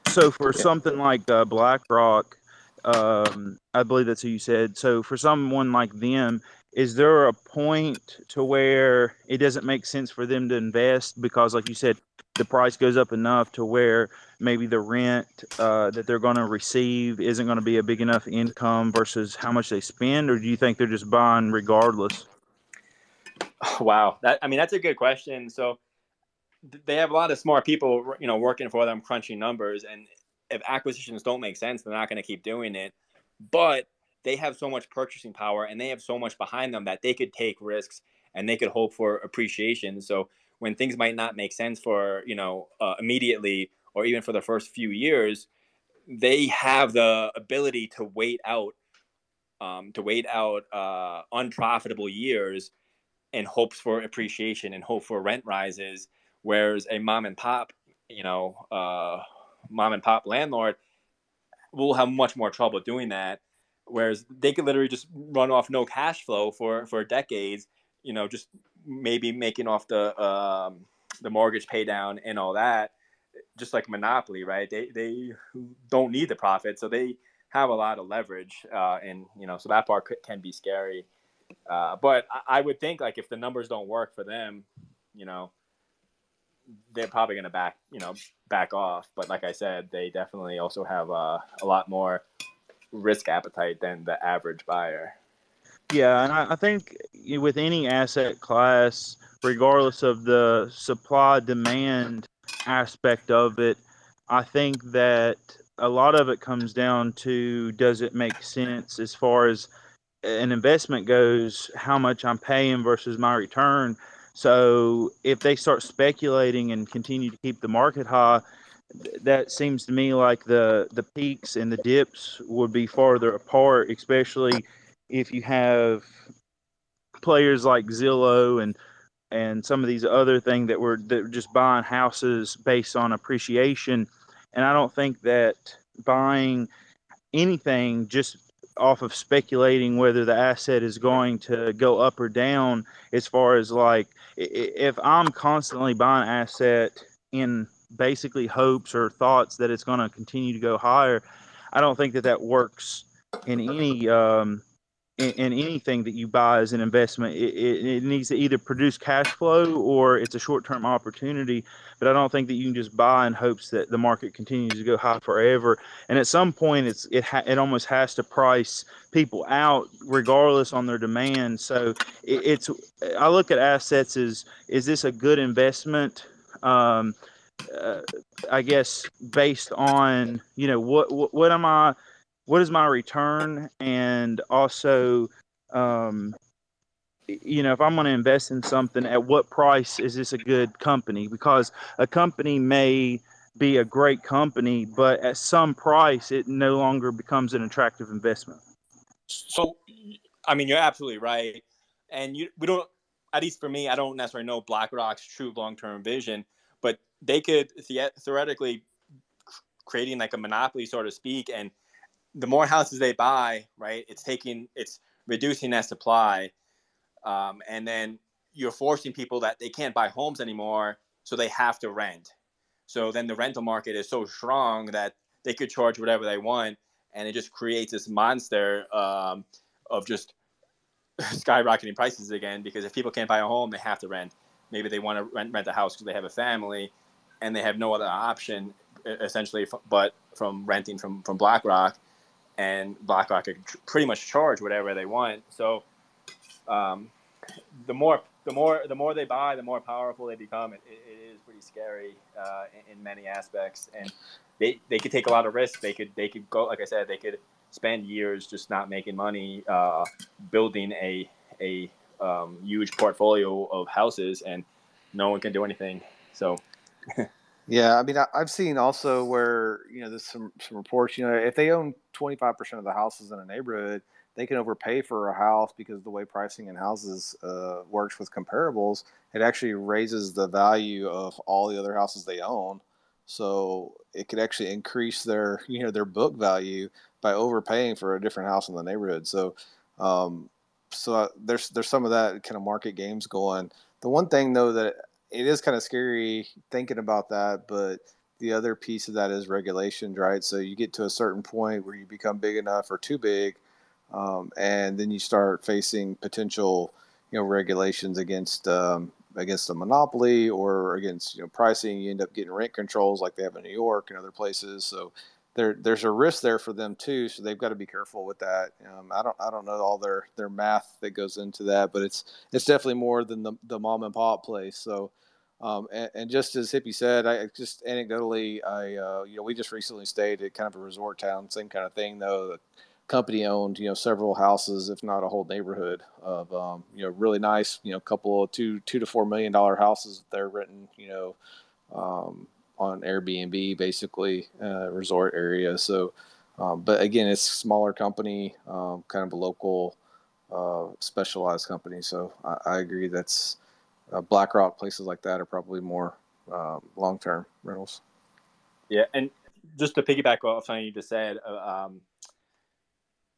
So for yeah. something like uh, BlackRock, um, I believe that's who you said. So for someone like them, is there a point to where it doesn't make sense for them to invest because, like you said, the price goes up enough to where maybe the rent uh, that they're going to receive isn't going to be a big enough income versus how much they spend, or do you think they're just buying regardless? Wow, that I mean that's a good question. So they have a lot of smart people, you know, working for them, crunching numbers, and if acquisitions don't make sense, they're not going to keep doing it. But they have so much purchasing power and they have so much behind them that they could take risks and they could hope for appreciation. So when things might not make sense for you know uh, immediately or even for the first few years, they have the ability to wait out um, to wait out uh, unprofitable years and hopes for appreciation and hope for rent rises, whereas a mom and pop, you know, uh, mom and pop landlord will have much more trouble doing that. Whereas they could literally just run off no cash flow for for decades, you know, just maybe making off the um, the mortgage pay down and all that, just like Monopoly, right? They they don't need the profit, so they have a lot of leverage, uh, and you know, so that part can be scary. Uh, but I, I would think like if the numbers don't work for them, you know, they're probably going to back, you know, back off. But like I said, they definitely also have uh, a lot more risk appetite than the average buyer. Yeah, and I, I think with any asset class, regardless of the supply demand aspect of it, I think that a lot of it comes down to does it make sense as far as an investment goes, how much I'm paying versus my return. So if they start speculating and continue to keep the market high, that seems to me like the the peaks and the dips would be farther apart, especially if you have players like Zillow and and some of these other things that were that were just buying houses based on appreciation. And I don't think that buying anything just off of speculating whether the asset is going to go up or down as far as like if i'm constantly buying asset in basically hopes or thoughts that it's going to continue to go higher i don't think that that works in any um, in, in, anything that you buy as an investment, it, it, it, needs to either produce cash flow or it's a short term opportunity. But I don't think that you can just buy in hopes that the market continues to go high forever. And at some point, it's it ha- it almost has to price people out regardless on their demand. So it's I look at assets as is this a good investment? Um, uh, I guess based on you know what, what what am I what is my return and also um, you know if i'm going to invest in something at what price is this a good company? Because a company may be a great company but at some price it no longer becomes an attractive investment. So i mean you're absolutely right. And you we don't at least for me i don't necessarily know blackrock's true long-term vision but they could the- theoretically creating like a monopoly so to speak and the more houses they buy, right, it's taking it's reducing that supply, um, and then you're forcing people that they can't buy homes anymore, so they have to rent. So then the rental market is so strong that they could charge whatever they want, and it just creates this monster um, of just skyrocketing prices again. Because if people can't buy a home, they have to rent. Maybe they want to rent rent a house because they have a family, and they have no other option essentially, but from renting from from BlackRock and BlackRock could pretty much charge whatever they want. So um, the more the more the more they buy, the more powerful they become. it, it is pretty scary uh, in, in, many aspects, and they they could take a lot of risks. They could they could go like I said, they could spend years just not making money, uh, building a a um, huge portfolio of houses, and no one can do anything. So. Yeah, I mean, I, have seen also where you know there's some some reports. You know, if they own 25 percent of the houses in a neighborhood, they can overpay for a house because the way pricing in houses uh, works with comparables, it actually raises the value of all the other houses they own. So it could actually increase their you know their book value by overpaying for a different house in the neighborhood. So, um, so uh, there's there's some of that kind of market games going. The one thing though that it is kind of scary thinking about that, but the other piece of that is regulations, right? So you get to a certain point where you become big enough or too big, um, and then you start facing potential, you know, regulations against um, against a monopoly or against you know pricing. You end up getting rent controls like they have in New York and other places. So there there's a risk there for them too. So they've got to be careful with that. Um, I don't I don't know all their their math that goes into that, but it's it's definitely more than the the mom and pop place. So um, and, and, just as Hippie said, I just anecdotally, I uh, you know we just recently stayed at kind of a resort town, same kind of thing though. Company owned you know several houses, if not a whole neighborhood of um, you know really nice you know couple of two two to four million dollar houses that they're renting you know um, on Airbnb basically uh, resort area. So, um, but again, it's smaller company, um, kind of a local uh, specialized company. So I, I agree that's uh, BlackRock places like that are probably more um, long term rentals. Yeah, and just to piggyback off something you just said, uh, um,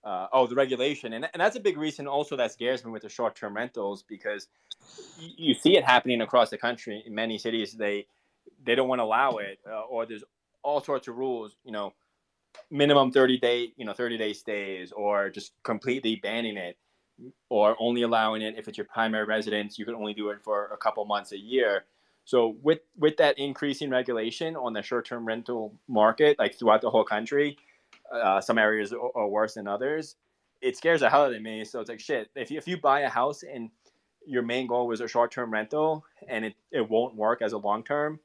uh, oh, the regulation, and, and that's a big reason also that scares me with the short term rentals because you, see it happening across the country in many cities. They they don't want to allow it, uh, or there's all sorts of rules. You know, minimum thirty day, you know, thirty day stays, or just completely banning it, or only allowing it if it's your primary residence. You can only do it for a couple months a year. So with with that increasing regulation on the short term rental market, like throughout the whole country, uh, some areas are, worse than others. It scares the hell out of me. So it's like shit. If you, if you buy a house and your main goal was a short term rental and it, it won't work as a long term,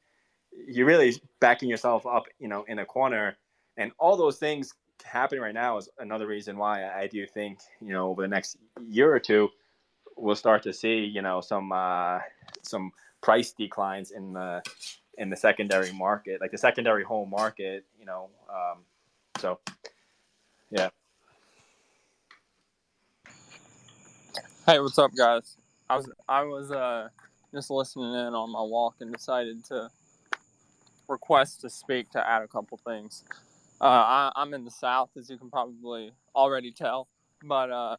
you're really backing yourself up, you know, in a corner. And all those things happening right now is another reason why I do think, you know, over the next year or two, we'll start to see, you know, some uh, some price declines in the in the secondary market, like the secondary home market, you know. Um, so, yeah. Hey, what's up, guys? I was I was uh, just listening in on my walk and decided to request to speak to add a couple things. Uh, I, I'm in the South, as you can probably already tell, but uh,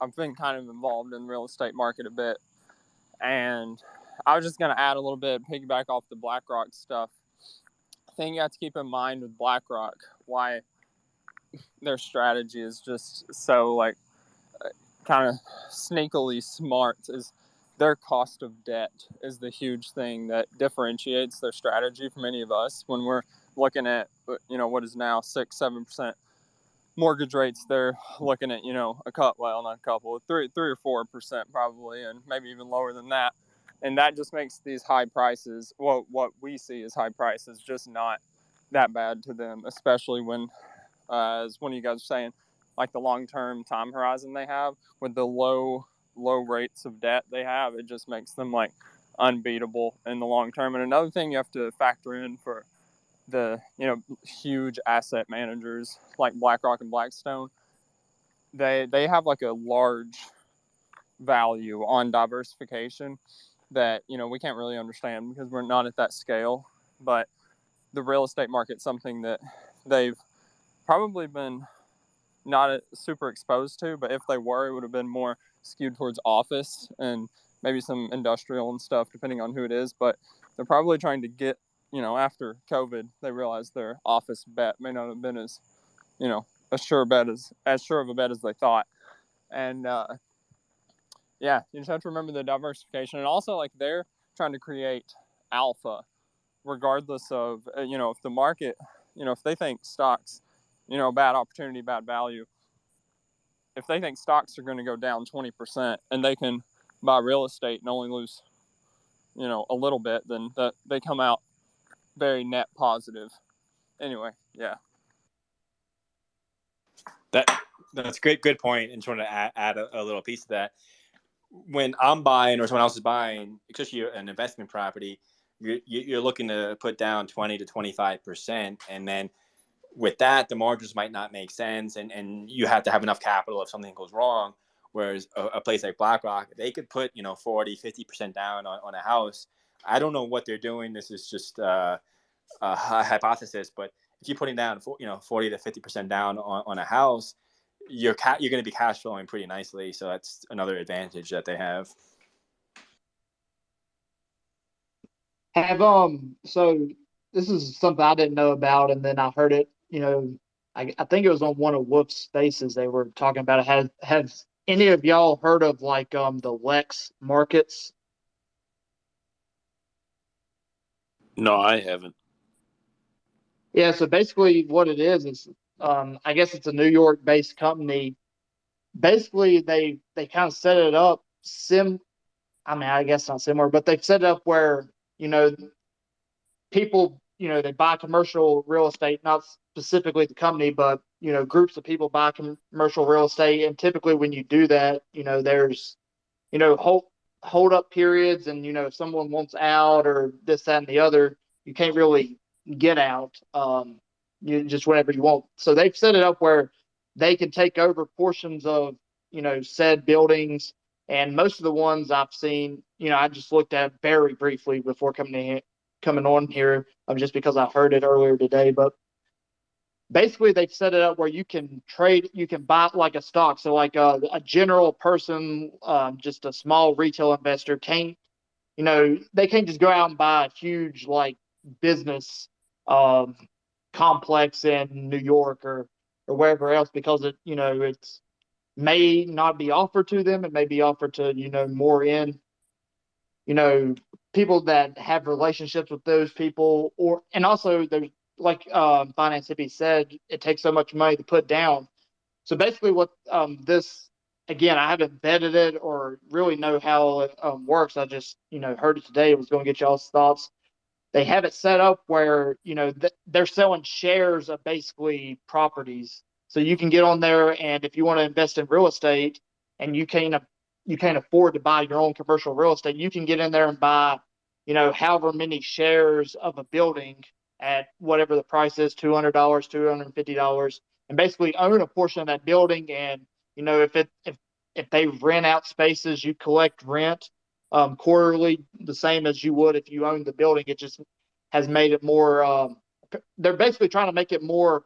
I've been kind of involved in the real estate market a bit, and I was just going to add a little bit, piggyback off the BlackRock stuff. Thing you have to keep in mind with BlackRock, why their strategy is just so like uh, kind of sneakily smart is their cost of debt is the huge thing that differentiates their strategy from any of us. When we're looking at uh, you know what is now six seven percent mortgage rates they're looking at you know a cut well not a couple three three or four percent probably and maybe even lower than that and that just makes these high prices well what we see as high prices just not that bad to them especially when uh, as one of you guys are saying like the long term time horizon they have with the low low rates of debt they have it just makes them like unbeatable in the long term. And another thing you have to factor in for the you know huge asset managers like BlackRock and Blackstone, they they have like a large value on diversification that you know we can't really understand because we're not at that scale. But the real estate market something that they've probably been not super exposed to, but if they were, it would have been more skewed towards office and maybe some industrial and stuff, depending on who it is. But they're probably trying to get you know, after COVID, they realized their office bet may not have been as, you know, a sure bet as as sure of a bet as they thought. And uh, yeah, you just have to remember the diversification, and also like they're trying to create alpha, regardless of uh, you know if the market, you know, if they think stocks, you know, bad opportunity, bad value. If they think stocks are going to go down twenty percent, and they can buy real estate and only lose, you know, a little bit, then that they come out very net positive. Anyway, yeah. That that's great. Good point. And just want to add, add a, a, little piece to that. When I'm buying or someone else is buying, especially an investment property, you're, you're looking to put down 20 to 25 percent, and then with that, the margins might not make sense, and and you have to have enough capital if something goes wrong. Whereas a, a place like BlackRock, they could put you know 40, 50 percent down on, on a house I don't know what they're doing. This is just uh, a hypothesis, but if you're putting down, you know, 40 to 50 percent down on, on a house, you're ca- you're going to be cash flowing pretty nicely. So that's another advantage that they have. Have um so this is something I didn't know about, and then I heard it. You know, I, I think it was on one of Wolf's spaces. They were talking about it. Have have any of y'all heard of like um the Lex markets? No, I haven't. Yeah, so basically what it is is um, I guess it's a New York based company. Basically they they kind of set it up sim I mean I guess not similar, but they've set it up where, you know, people, you know, they buy commercial real estate, not specifically the company, but you know, groups of people buy commercial real estate and typically when you do that, you know, there's you know, whole hold up periods and you know if someone wants out or this that and the other you can't really get out um, you just whatever you want so they've set it up where they can take over portions of you know, said buildings. And most of the ones I've seen, you know, I just looked at very briefly before coming in, coming on here, um, just because I heard it earlier today. But basically, they've set it up where you can trade, you can buy like a stock. So, like a, a general person, um, just a small retail investor can't, you know, they can't just go out and buy a huge like business um, complex in New York or or wherever else because it, you know, it's may not be offered to them. It may be offered to, you know, more in, you know, people that have relationships with those people or, and also there's like um, Finance Hippie said, it takes so much money to put down. So basically what um, this, again, I haven't vetted it or really know how it um, works. I just, you know, heard it today. Was going to get y'all's thoughts. They have it set up where, you know, th- they're selling shares of basically properties so you can get on there, and if you want to invest in real estate, and you can't you can't afford to buy your own commercial real estate, you can get in there and buy, you know, however many shares of a building at whatever the price is, two hundred dollars, two hundred and fifty dollars, and basically own a portion of that building. And you know, if it if if they rent out spaces, you collect rent um, quarterly, the same as you would if you owned the building. It just has made it more. Um, they're basically trying to make it more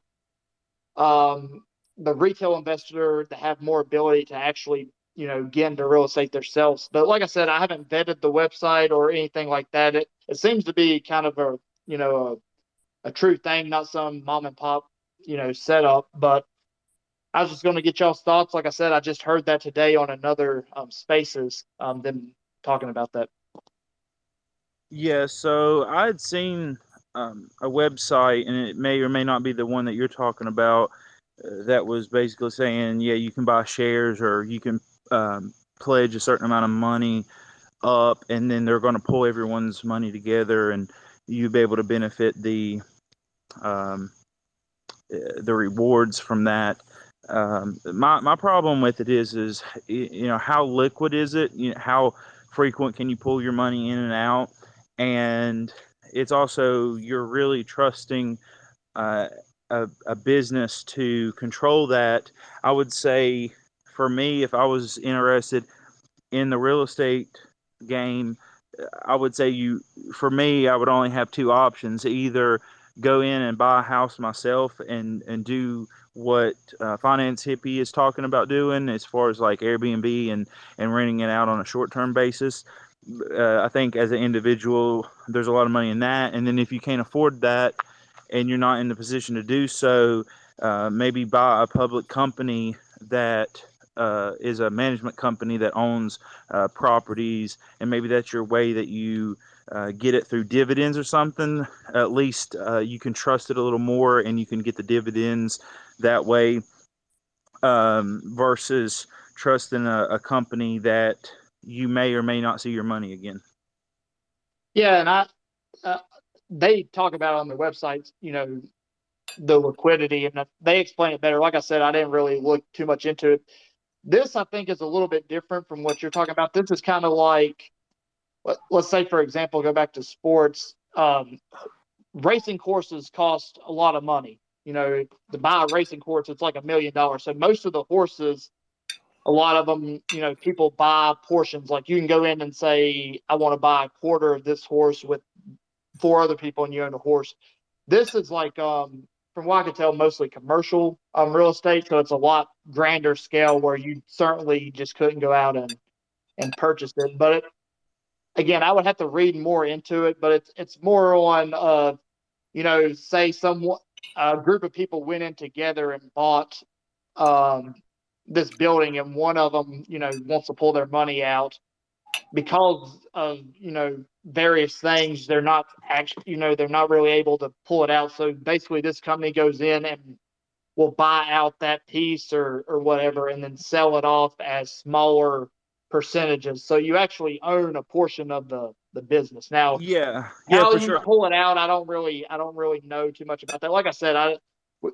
um, the retail investor to have more ability to actually you know get into real estate themselves. But like I said, I haven't vetted the website or anything like that. It it seems to be kind of a you know a, a true thing, not some mom and pop you know setup. But I was just going to get y'all's thoughts. Like I said, I just heard that today on another um, Spaces, um, them talking about that. Yeah, so I had seen um, a website, and it may or may not be the one that you're talking about. Uh, that was basically saying, yeah, you can buy shares or you can um, pledge a certain amount of money up, and then they're going to pull everyone's money together, and you'll be able to benefit the um, uh, the rewards from that. Um, my my problem with it is is you know how liquid is it? You know, how frequent can you pull your money in and out? And it's also you're really trusting uh, a, a business to control that. I would say for me, if I was interested in the real estate game, I would say you for me, I would only have two options: either go in and buy a house myself and and do what uh, finance hippie is talking about doing as far as like Airbnb and and renting it out on a short term basis, uh, I think as an individual, there's a lot of money in that. And then if you can't afford that and you're not in the position to do so, uh, maybe buy a public company that uh, is a management company that owns uh, properties, and maybe that's your way that you uh, get it through dividends or something. At least uh, you can trust it a little more, and you can get the dividends that way um, versus trusting a, a company that you may or may not see your money again. Yeah, and I uh, they talk about on their websites, you know, the liquidity, and they explain it better. Like I said, I didn't really look too much into it. This, I think, is a little bit different from what you're talking about. This is kind of like, let, us say, for example, go back to sports. Um, racing courses cost a lot of money. You know, to buy racing course, it's like a million dollars. So most of the horses a lot of them, you know, people buy portions. Like you can go in and say, I want to buy a quarter of this horse with four other people and you own a horse. This is like, um, from what I can tell, mostly commercial um, real estate. So it's a lot grander scale where you certainly just couldn't go out and, and purchase it. But it, again, I would have to read more into it, but it's, it's more on, uh, you know, say someone, a group of people went in together and bought, um, this building and one of them, you know, wants to pull their money out because of, you know, various things, they're not actually, you know, they're not really able to pull it out. So basically this company goes in and will buy out that piece or, or whatever and then sell it off as smaller percentages. So you actually own a portion of the, the business. Now, yeah, yeah, how for sure. pull it out, I don't really, I don't really know too much about that. Like I said, I,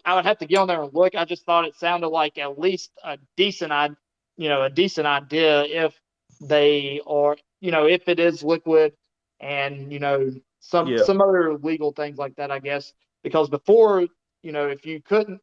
I would have to get on there and look. I just thought it sounded like at least a decent, I, you know, a decent idea if they are, you know, if it is liquid and you know some Yeah. some other legal things like that. I guess because before, you know, if you couldn't,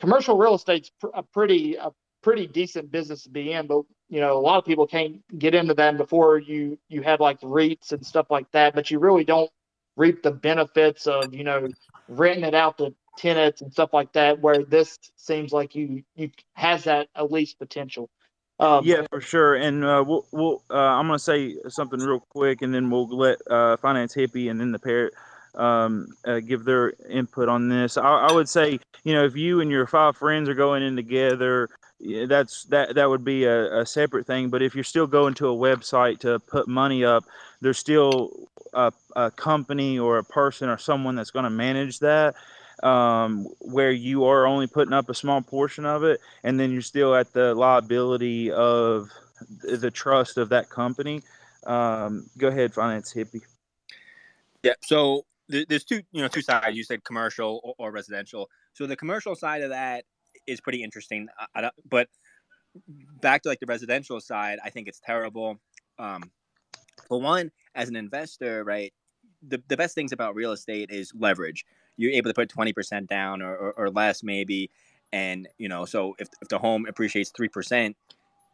commercial real estate's pr- a pretty a pretty decent business to be in. But you know, a lot of people can't get into that before you you had like REITs and stuff like that. But you really don't reap the benefits of you know renting it out to tenants and stuff like that. Where this seems like you you has that at least potential. Um, yeah, for sure. And uh, we'll, we'll uh, I'm to say something real quick, and then we'll let uh, Finance Hippie and then the parrot um, uh, give their input on this. I, I, would say, you know, if you and your five friends are going in together, that's that that would be a, a separate thing. But if you're still going to a website to put money up, there's still a, a company or a person or someone that's going to manage that um, where you are only putting up a small portion of it, and then you're still at the liability of the trust of that company. Um, go ahead, finance hippie. Yeah. So there's two, you know, two sides. You said commercial or, or residential. So the commercial side of that is pretty interesting. I, I but back to like the residential side, I think it's terrible. Um, for one, as an investor, right, the, the best things about real estate is leverage. You're able to put 20% down or, or, or less maybe and you know so if, if the home appreciates 3%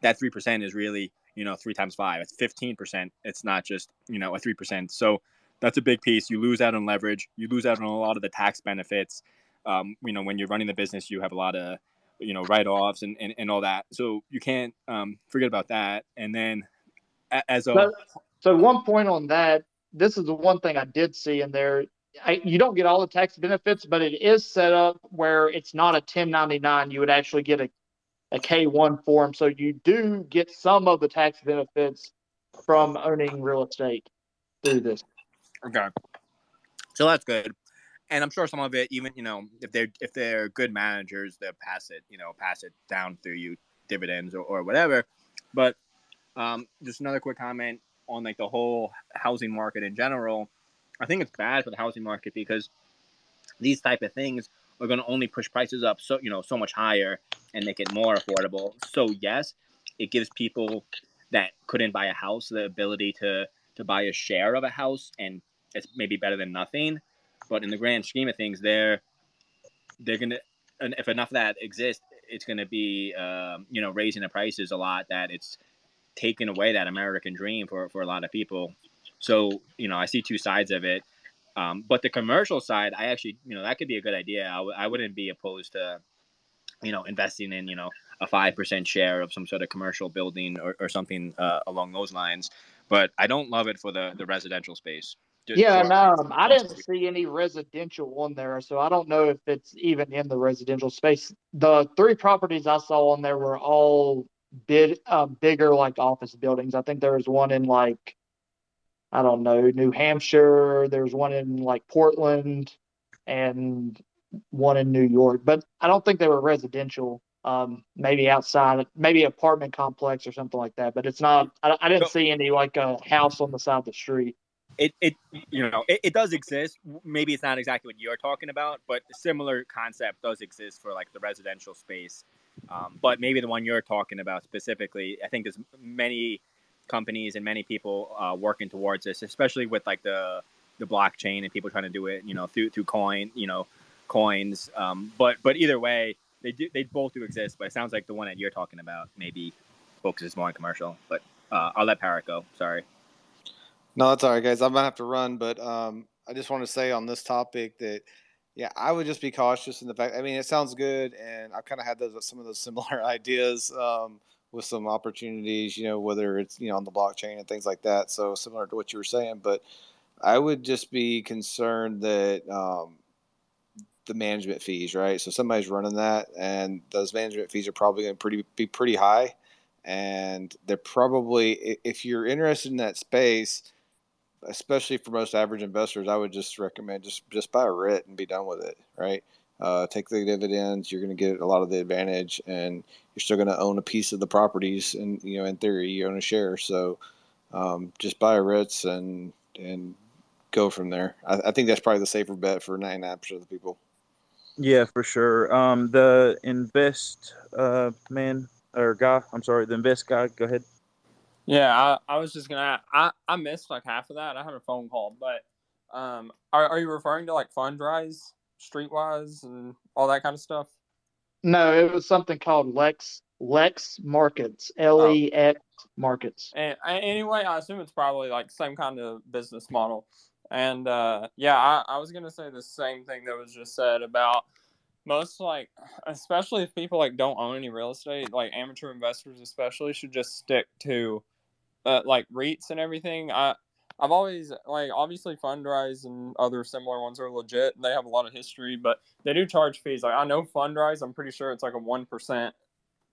that 3% is really you know three times five. It's 15% it's not just you know a 3% so that's a big piece. You lose out on leverage. You lose out on a lot of the tax benefits um, you know when you're running the business you have a lot of you know write-offs and, and, and all that so you can't um, forget about that and then as a so, so one point on that this is the one thing i did see in there I, you don't get all the tax benefits, but it is set up where it's not a 1099. You would actually get a, a K1 form. So you do get some of the tax benefits from owning real estate through this. Okay. So that's good. And I'm sure some of it, even, you know, if they're, if they're good managers, they'll pass it, you know, pass it down through you dividends or, or whatever. But um, just another quick comment on like the whole housing market in general I think it's bad for the housing market because these type of things are going to only push prices up so you know so much higher and make it more affordable. So yes, it gives people that couldn't buy a house the ability to to buy a share of a house, and it's maybe better than nothing. But in the grand scheme of things, they're they're gonna and if enough of that exists, it's gonna be um, you know raising the prices a lot. That it's taking away that American dream for for a lot of people. So, you know, I see two sides of it. Um, but the commercial side, I actually, you know, that could be a good idea. I w- I wouldn't be opposed to, you know, investing in, you know, a 5% share of some sort of commercial building or, or something uh, along those lines. But I don't love it for the, the residential space. Just yeah, no, I didn't see any residential on there, so I don't know if it's even in the residential space. The three properties I saw on there were all bid uh, bigger, like office buildings. I think there was one in like I don't know, New Hampshire. There's one in like Portland and one in New York, but I don't think they were residential. Um, maybe outside, maybe apartment complex or something like that. But it's not. I, I didn't see any like a house on the side of the street. It, it you know it, it does exist. Maybe it's not exactly what you're talking about, but a similar concept does exist for like the residential space. Um, but maybe the one you're talking about specifically, I think there's many companies and many people uh, working towards this, especially with like the the blockchain and people trying to do it, you know, through through coin, you know, coins. Um, but but either way, they do they both do exist. But it sounds like the one that you're talking about maybe focuses more on commercial. But uh, I'll let Parrot go. Sorry. No, that's all right, guys. I'm gonna have to run, but um, I just want to say on this topic that yeah, I would just be cautious in the fact. I mean, it sounds good, and I've kind of had those some of those similar ideas. Um, with some opportunities, you know, whether it's, you know, on the blockchain and things like that. So similar to what you were saying, but I would just be concerned that um, the management fees, right? So somebody's running that, and those management fees are probably going to pretty be pretty high, and they're probably if you're interested in that space, especially for most average investors, I would just recommend just just buy a REIT and be done with it, right? uh, take the dividends. You're going to get a lot of the advantage, and you're still going to own a piece of the properties. And you know, in theory, you own a share. So um, just buy REITs and and go from there. I, I think that's probably the safer bet for 99% of the people. Yeah, for sure. Um, the invest uh, man or guy, I'm sorry, the invest guy. Go ahead. Yeah, I, I was just gonna. I I missed like half of that. I had a phone call, but um, are are you referring to like Fundrise? Streetwise and all that kind of stuff? No, it was something called Lex Lex Markets, L E X Markets. And anyway, I assume it's probably like same kind of business model. And uh, yeah, I, I was gonna say the same thing that was just said about most like, especially if people like don't own any real estate, like amateur investors especially should just stick to uh, like REITs and everything. I I've always like obviously Fundrise and other similar ones are legit. And they have a lot of history, but they do charge fees. Like I know Fundrise, I'm pretty sure it's like a one percent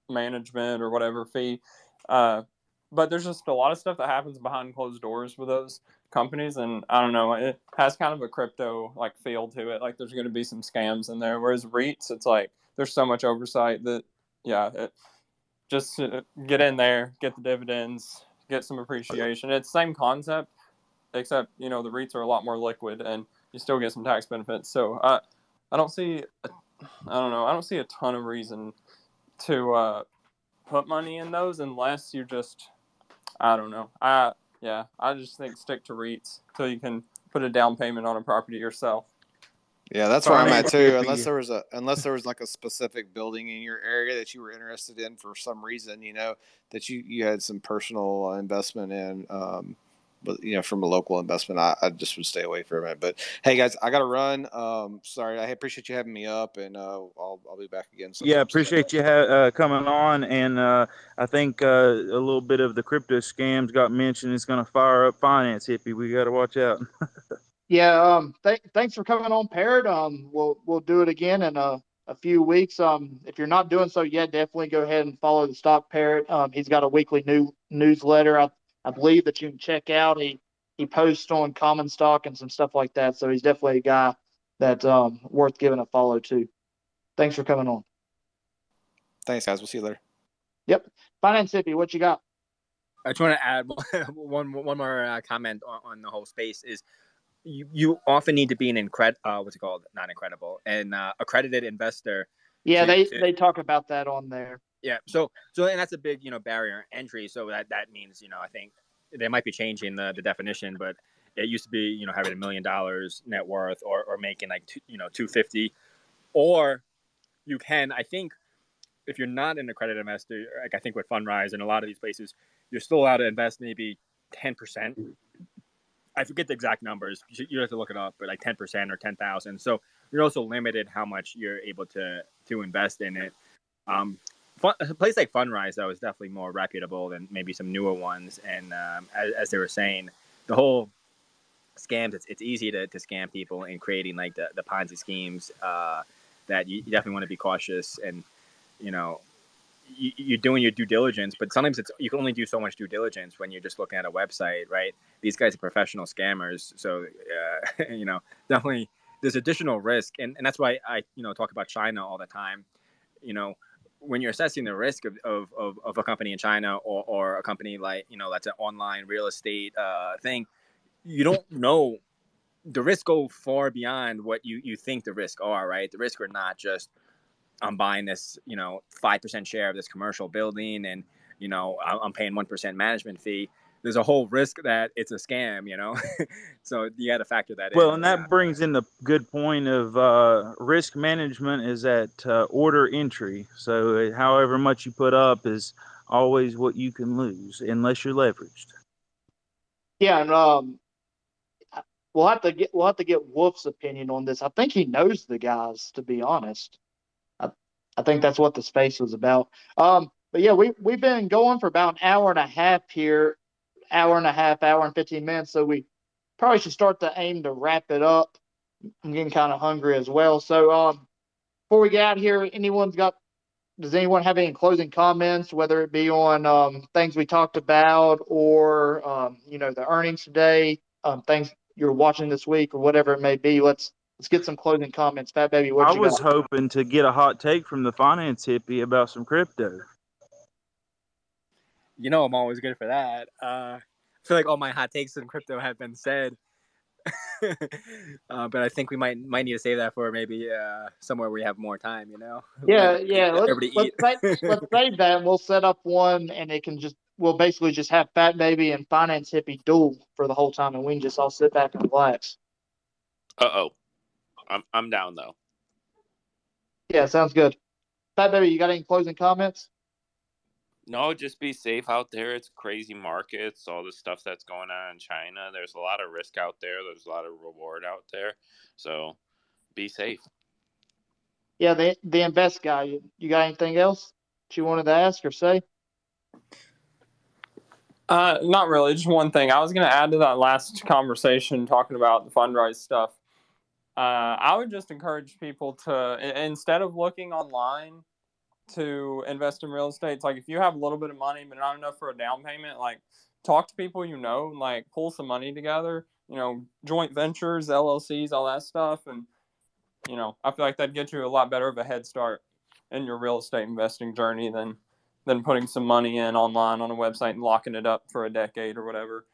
management or whatever fee. Uh, but there's just a lot of stuff that happens behind closed doors with those companies, and I don't know. It has kind of a crypto like feel to it. Like there's going to be some scams in there. Whereas REITs, it's like there's so much oversight that yeah, it, just get in there, get the dividends, get some appreciation. It's same concept except you know the REITs are a lot more liquid and you still get some tax benefits. So I I don't see I don't know I don't see a ton of reason to uh, put money in those unless you just I don't know I yeah I just think stick to REITs so you can put a down payment on a property yourself. Yeah, that's where I'm at too. Unless there was a unless there was like a specific building in your area that you were interested in for some reason, you know, that you you had some personal investment in. Um, but you know, from a local investment, I, I, just would stay away from it. But hey, guys, I got to run. Um, sorry, I appreciate you having me up, and uh, I'll I'll be back again. Yeah, appreciate you ha- uh, coming on, and uh, I think uh, a little bit of the crypto scams got mentioned. It's going to fire up finance hippie. We got to watch out. yeah. Um. Th- thanks for coming on, Parrot. Um. We'll we'll do it again in a a few weeks. Um. If you're not doing so yet, definitely go ahead and follow the Stock Parrot. Um. He's got a weekly new newsletter. I I believe that you can check out. He he posts on Common Stock and some stuff like that. So he's definitely a guy that's um, worth giving a follow to. Thanks for coming on. Thanks, guys. We'll see you later. Yep. Finance Hippie, what you got? I just want to add one one more uh, comment on, on, the whole space is you, you often need to be an incred uh, what's it called not incredible an uh, accredited investor. Yeah, to, they to, they talk about that on there. Yeah. So so and that's a big you know barrier entry. So that that means you know I think they might be changing the, the definition, but it used to be you know having a million dollars net worth or or making like two, you know two fifty, or you can I think if you're not an accredited investor, like I think with Fundrise and a lot of these places, you're still allowed to invest maybe ten percent. I forget the exact numbers. You have to look it up, but like ten percent or ten thousand. So you're also limited how much you're able to to invest in it. Um, fun, a place like Fundrise though is definitely more reputable than maybe some newer ones. And um, as, as, they were saying, the whole scams it's, it's easy to, to scam people in creating like the, the Ponzi schemes uh, that you, you definitely want to be cautious and you know you, are doing your due diligence, but sometimes it's you can only do so much due diligence when you're just looking at a website, right? These guys are professional scammers, so uh, you know definitely there's additional risk, and, and that's why I you know talk about China all the time. You know, when you're assessing the risk of, of, of, of, a company in China or, or a company like, you know, that's an online real estate uh, thing, you don't know the risks go far beyond what you, you think the risk are, right? The risk are not just I'm buying this, you know, 5% share of this commercial building and, you know, I'm paying 1% management fee there's a whole risk that it's a scam, you know. so you got to factor that well, in. Well, and that yeah. brings in the good point of uh, risk management is at uh, order entry. So uh, however much you put up is always what you can lose unless you're leveraged. Yeah, and um, we'll have to get we'll have to get Wolf's opinion on this. I think he knows the guys, to be honest. I think that's what the space was about. Um, but yeah, we we've been going for about an hour and a half here hour and a half, hour and 15 minutes. So we probably should start to aim to wrap it up. I'm getting kind of hungry as well. So um, before we get out here, anyone's got, does anyone have any closing comments, whether it be on um, things we talked about or, um, you know, the earnings today, um, things you're watching this week or whatever it may be? Let's, let's get some closing comments. Fat Baby, what I was got? hoping to get a hot take from the finance hippie about some crypto you know I'm always good for that. Uh, I feel like all my hot takes in crypto have been said, uh, but I think we might might need to save that for maybe uh, somewhere we have more time. You know? Yeah, yeah. Let's, let's, save, let's save that. And we'll set up one, and it can just we'll basically just have Fat Baby and Finance Hippie duel for the whole time, and we can just all sit back and relax. Uh oh, I'm I'm down though. Yeah, sounds good. Fat Baby, you got any closing comments? No, just be safe out there. It's crazy markets, all the stuff that's going on in China. There's a lot of risk out there. There's a lot of reward out there. So be safe. Yeah, the the invest guy. You, you got anything else that you wanted to ask or say? Uh, not really. Just one thing. I was going to add to that last conversation talking about the Fundrise stuff. Uh, I would just encourage people to instead of looking online to invest in real estate, it's like if you have a little bit of money but not enough for a down payment, like talk to people you know, like pull some money together. You know, joint ventures, LLCs, all that stuff, and you know, I feel like that'd get you a lot better of a head start in your real estate investing journey than than putting some money in online on a website and locking it up for a decade or whatever.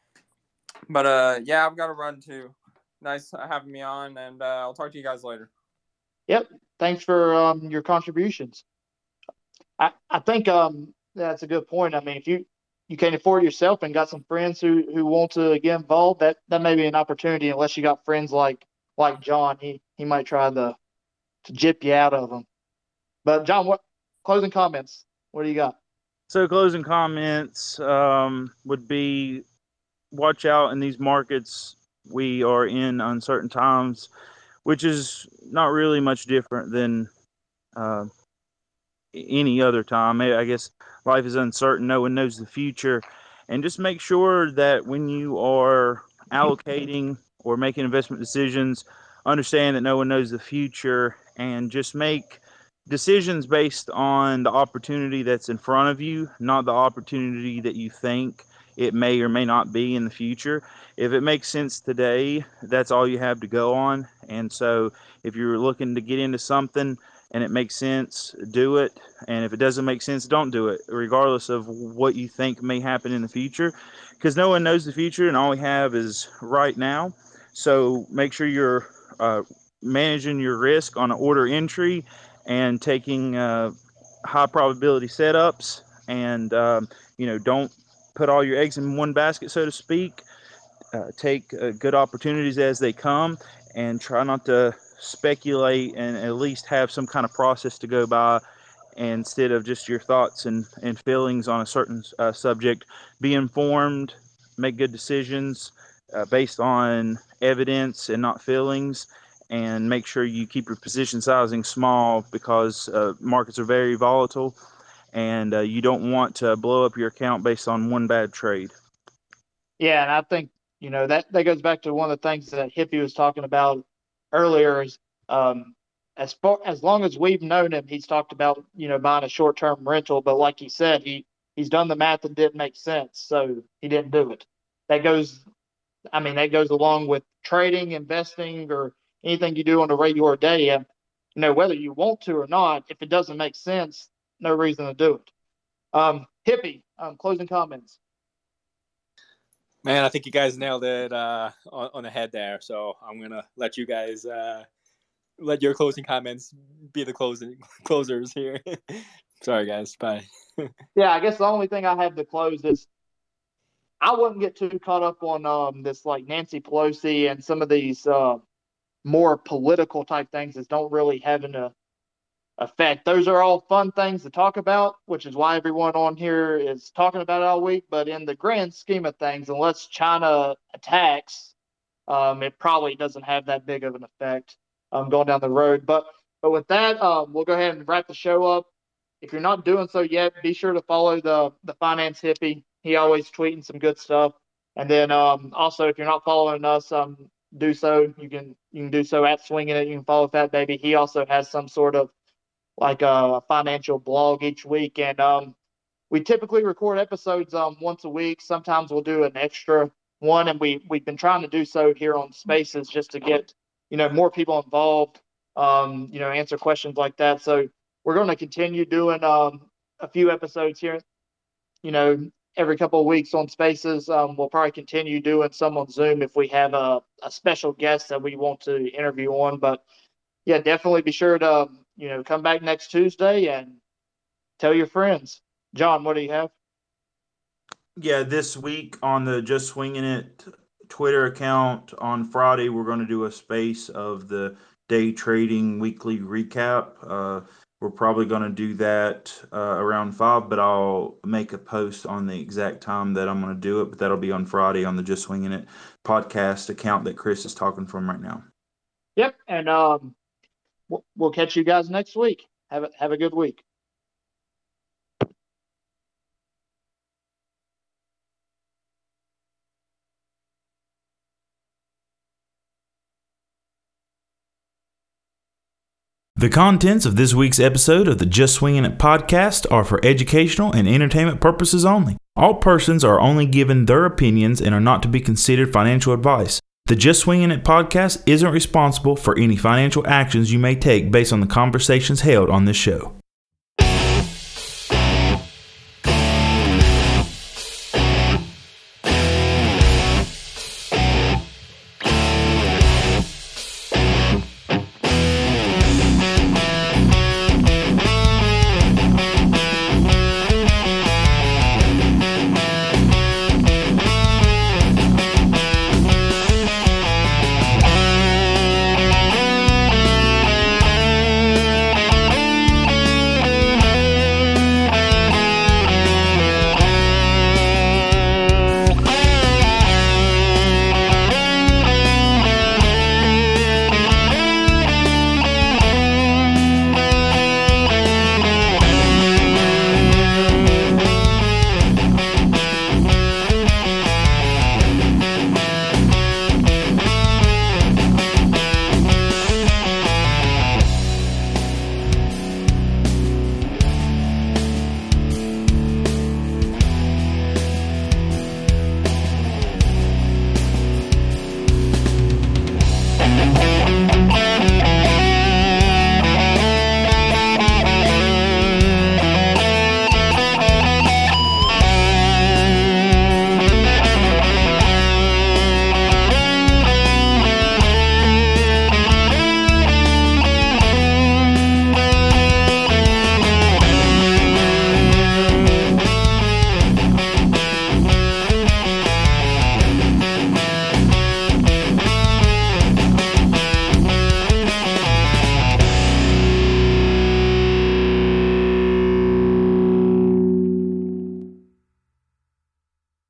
But uh, yeah, I've got to run too. Nice having me on, and uh, I'll talk to you guys later. Yep. Thanks for um, your contributions. I, I think um, that's a good point. I mean, if you you can't afford yourself and got some friends who, who want to get involved, that, that may be an opportunity. Unless you got friends like like John, he he might try to to jip you out of them. But John, what closing comments? What do you got? So closing comments um, would be watch out in these markets. We are in uncertain times, which is not really much different than uh, any other time. I guess life is uncertain. No one knows the future. And just make sure that when you are allocating or making investment decisions, understand that no one knows the future and just make decisions based on the opportunity that's in front of you, not the opportunity that you think it may or may not be in the future. If it makes sense today, that's all you have to go on. And so if you're looking to get into something, and it makes sense, do it. And if it doesn't make sense, don't do it, regardless of what you think may happen in the future, because no one knows the future, and all we have is right now. So make sure you're uh, managing your risk on an order entry and taking uh, high probability setups, and um, you know don't put all your eggs in one basket, so to speak. Uh, take uh, good opportunities as they come, and try not to speculate and at least have some kind of process to go by instead of just your thoughts and, and feelings on a certain uh, subject. Be informed, make good decisions uh, based on evidence and not feelings, and make sure you keep your position sizing small because uh, markets are very volatile and uh, you don't want to blow up your account based on one bad trade. Yeah, and I think you know that that goes back to one of the things that Hippie was talking about earlier is um, as far as long as we've known him, he's talked about you know buying a short term rental, but like he said, he he's done the math and didn't make sense, so he didn't do it. That goes, I mean, that goes along with trading, investing, or anything you do on a regular day. You know, whether you want to or not, if it doesn't make sense, no reason to do it. Um, hippie, um, closing comments. Man, I think you guys nailed it uh, on, on, the head there. So I'm gonna let you guys uh, let your closing comments be the closing closers here. Sorry, guys. Bye. yeah, I guess the only thing I have to close is I wouldn't get too caught up on um, this like Nancy Pelosi and some of these uh, more political type things that don't really have an effect. Those are all fun things to talk about, which is why everyone on here is talking about it all week. But in the grand scheme of things, unless China attacks, um, it probably doesn't have that big of an effect um, going down the road. But but with that, um, we'll go ahead and wrap the show up. If you're not doing so yet, be sure to follow the the finance hippie. He always tweeting some good stuff. And then um, also, if you're not following us, um, do so. You can you can do so at swinging it. You can follow Fat Baby. He also has some sort of like a financial blog each week, and um, we typically record episodes um, once a week. Sometimes we'll do an extra one, and we we've been trying to do so here on Spaces just to get you know more people involved. Um, you know, answer questions like that. So we're going to continue doing um, a few episodes here. You know, every couple of weeks on Spaces. Um, we'll probably continue doing some on Zoom if we have a, a special guest that we want to interview on. But yeah, definitely be sure to you know, come back next Tuesday and tell your friends. John, what do you have? Yeah, this week on the Just Swinging It Twitter account on Friday, we're going to do a space of the day trading weekly recap. Uh, We're probably going to do that uh, around five, but I'll make a post on the exact time that I'm going to do it. But that'll be on Friday on the Just Swinging It podcast account that Chris is talking from right now. Yep, and um, we'll, catch you guys next week. Have a have a good week. The contents of this week's episode of the Just Swinging It podcast are for educational and entertainment purposes only. All persons are only given their opinions and are not to be considered financial advice. The Just Swinging It podcast isn't responsible for any financial actions you may take based on the conversations held on this show.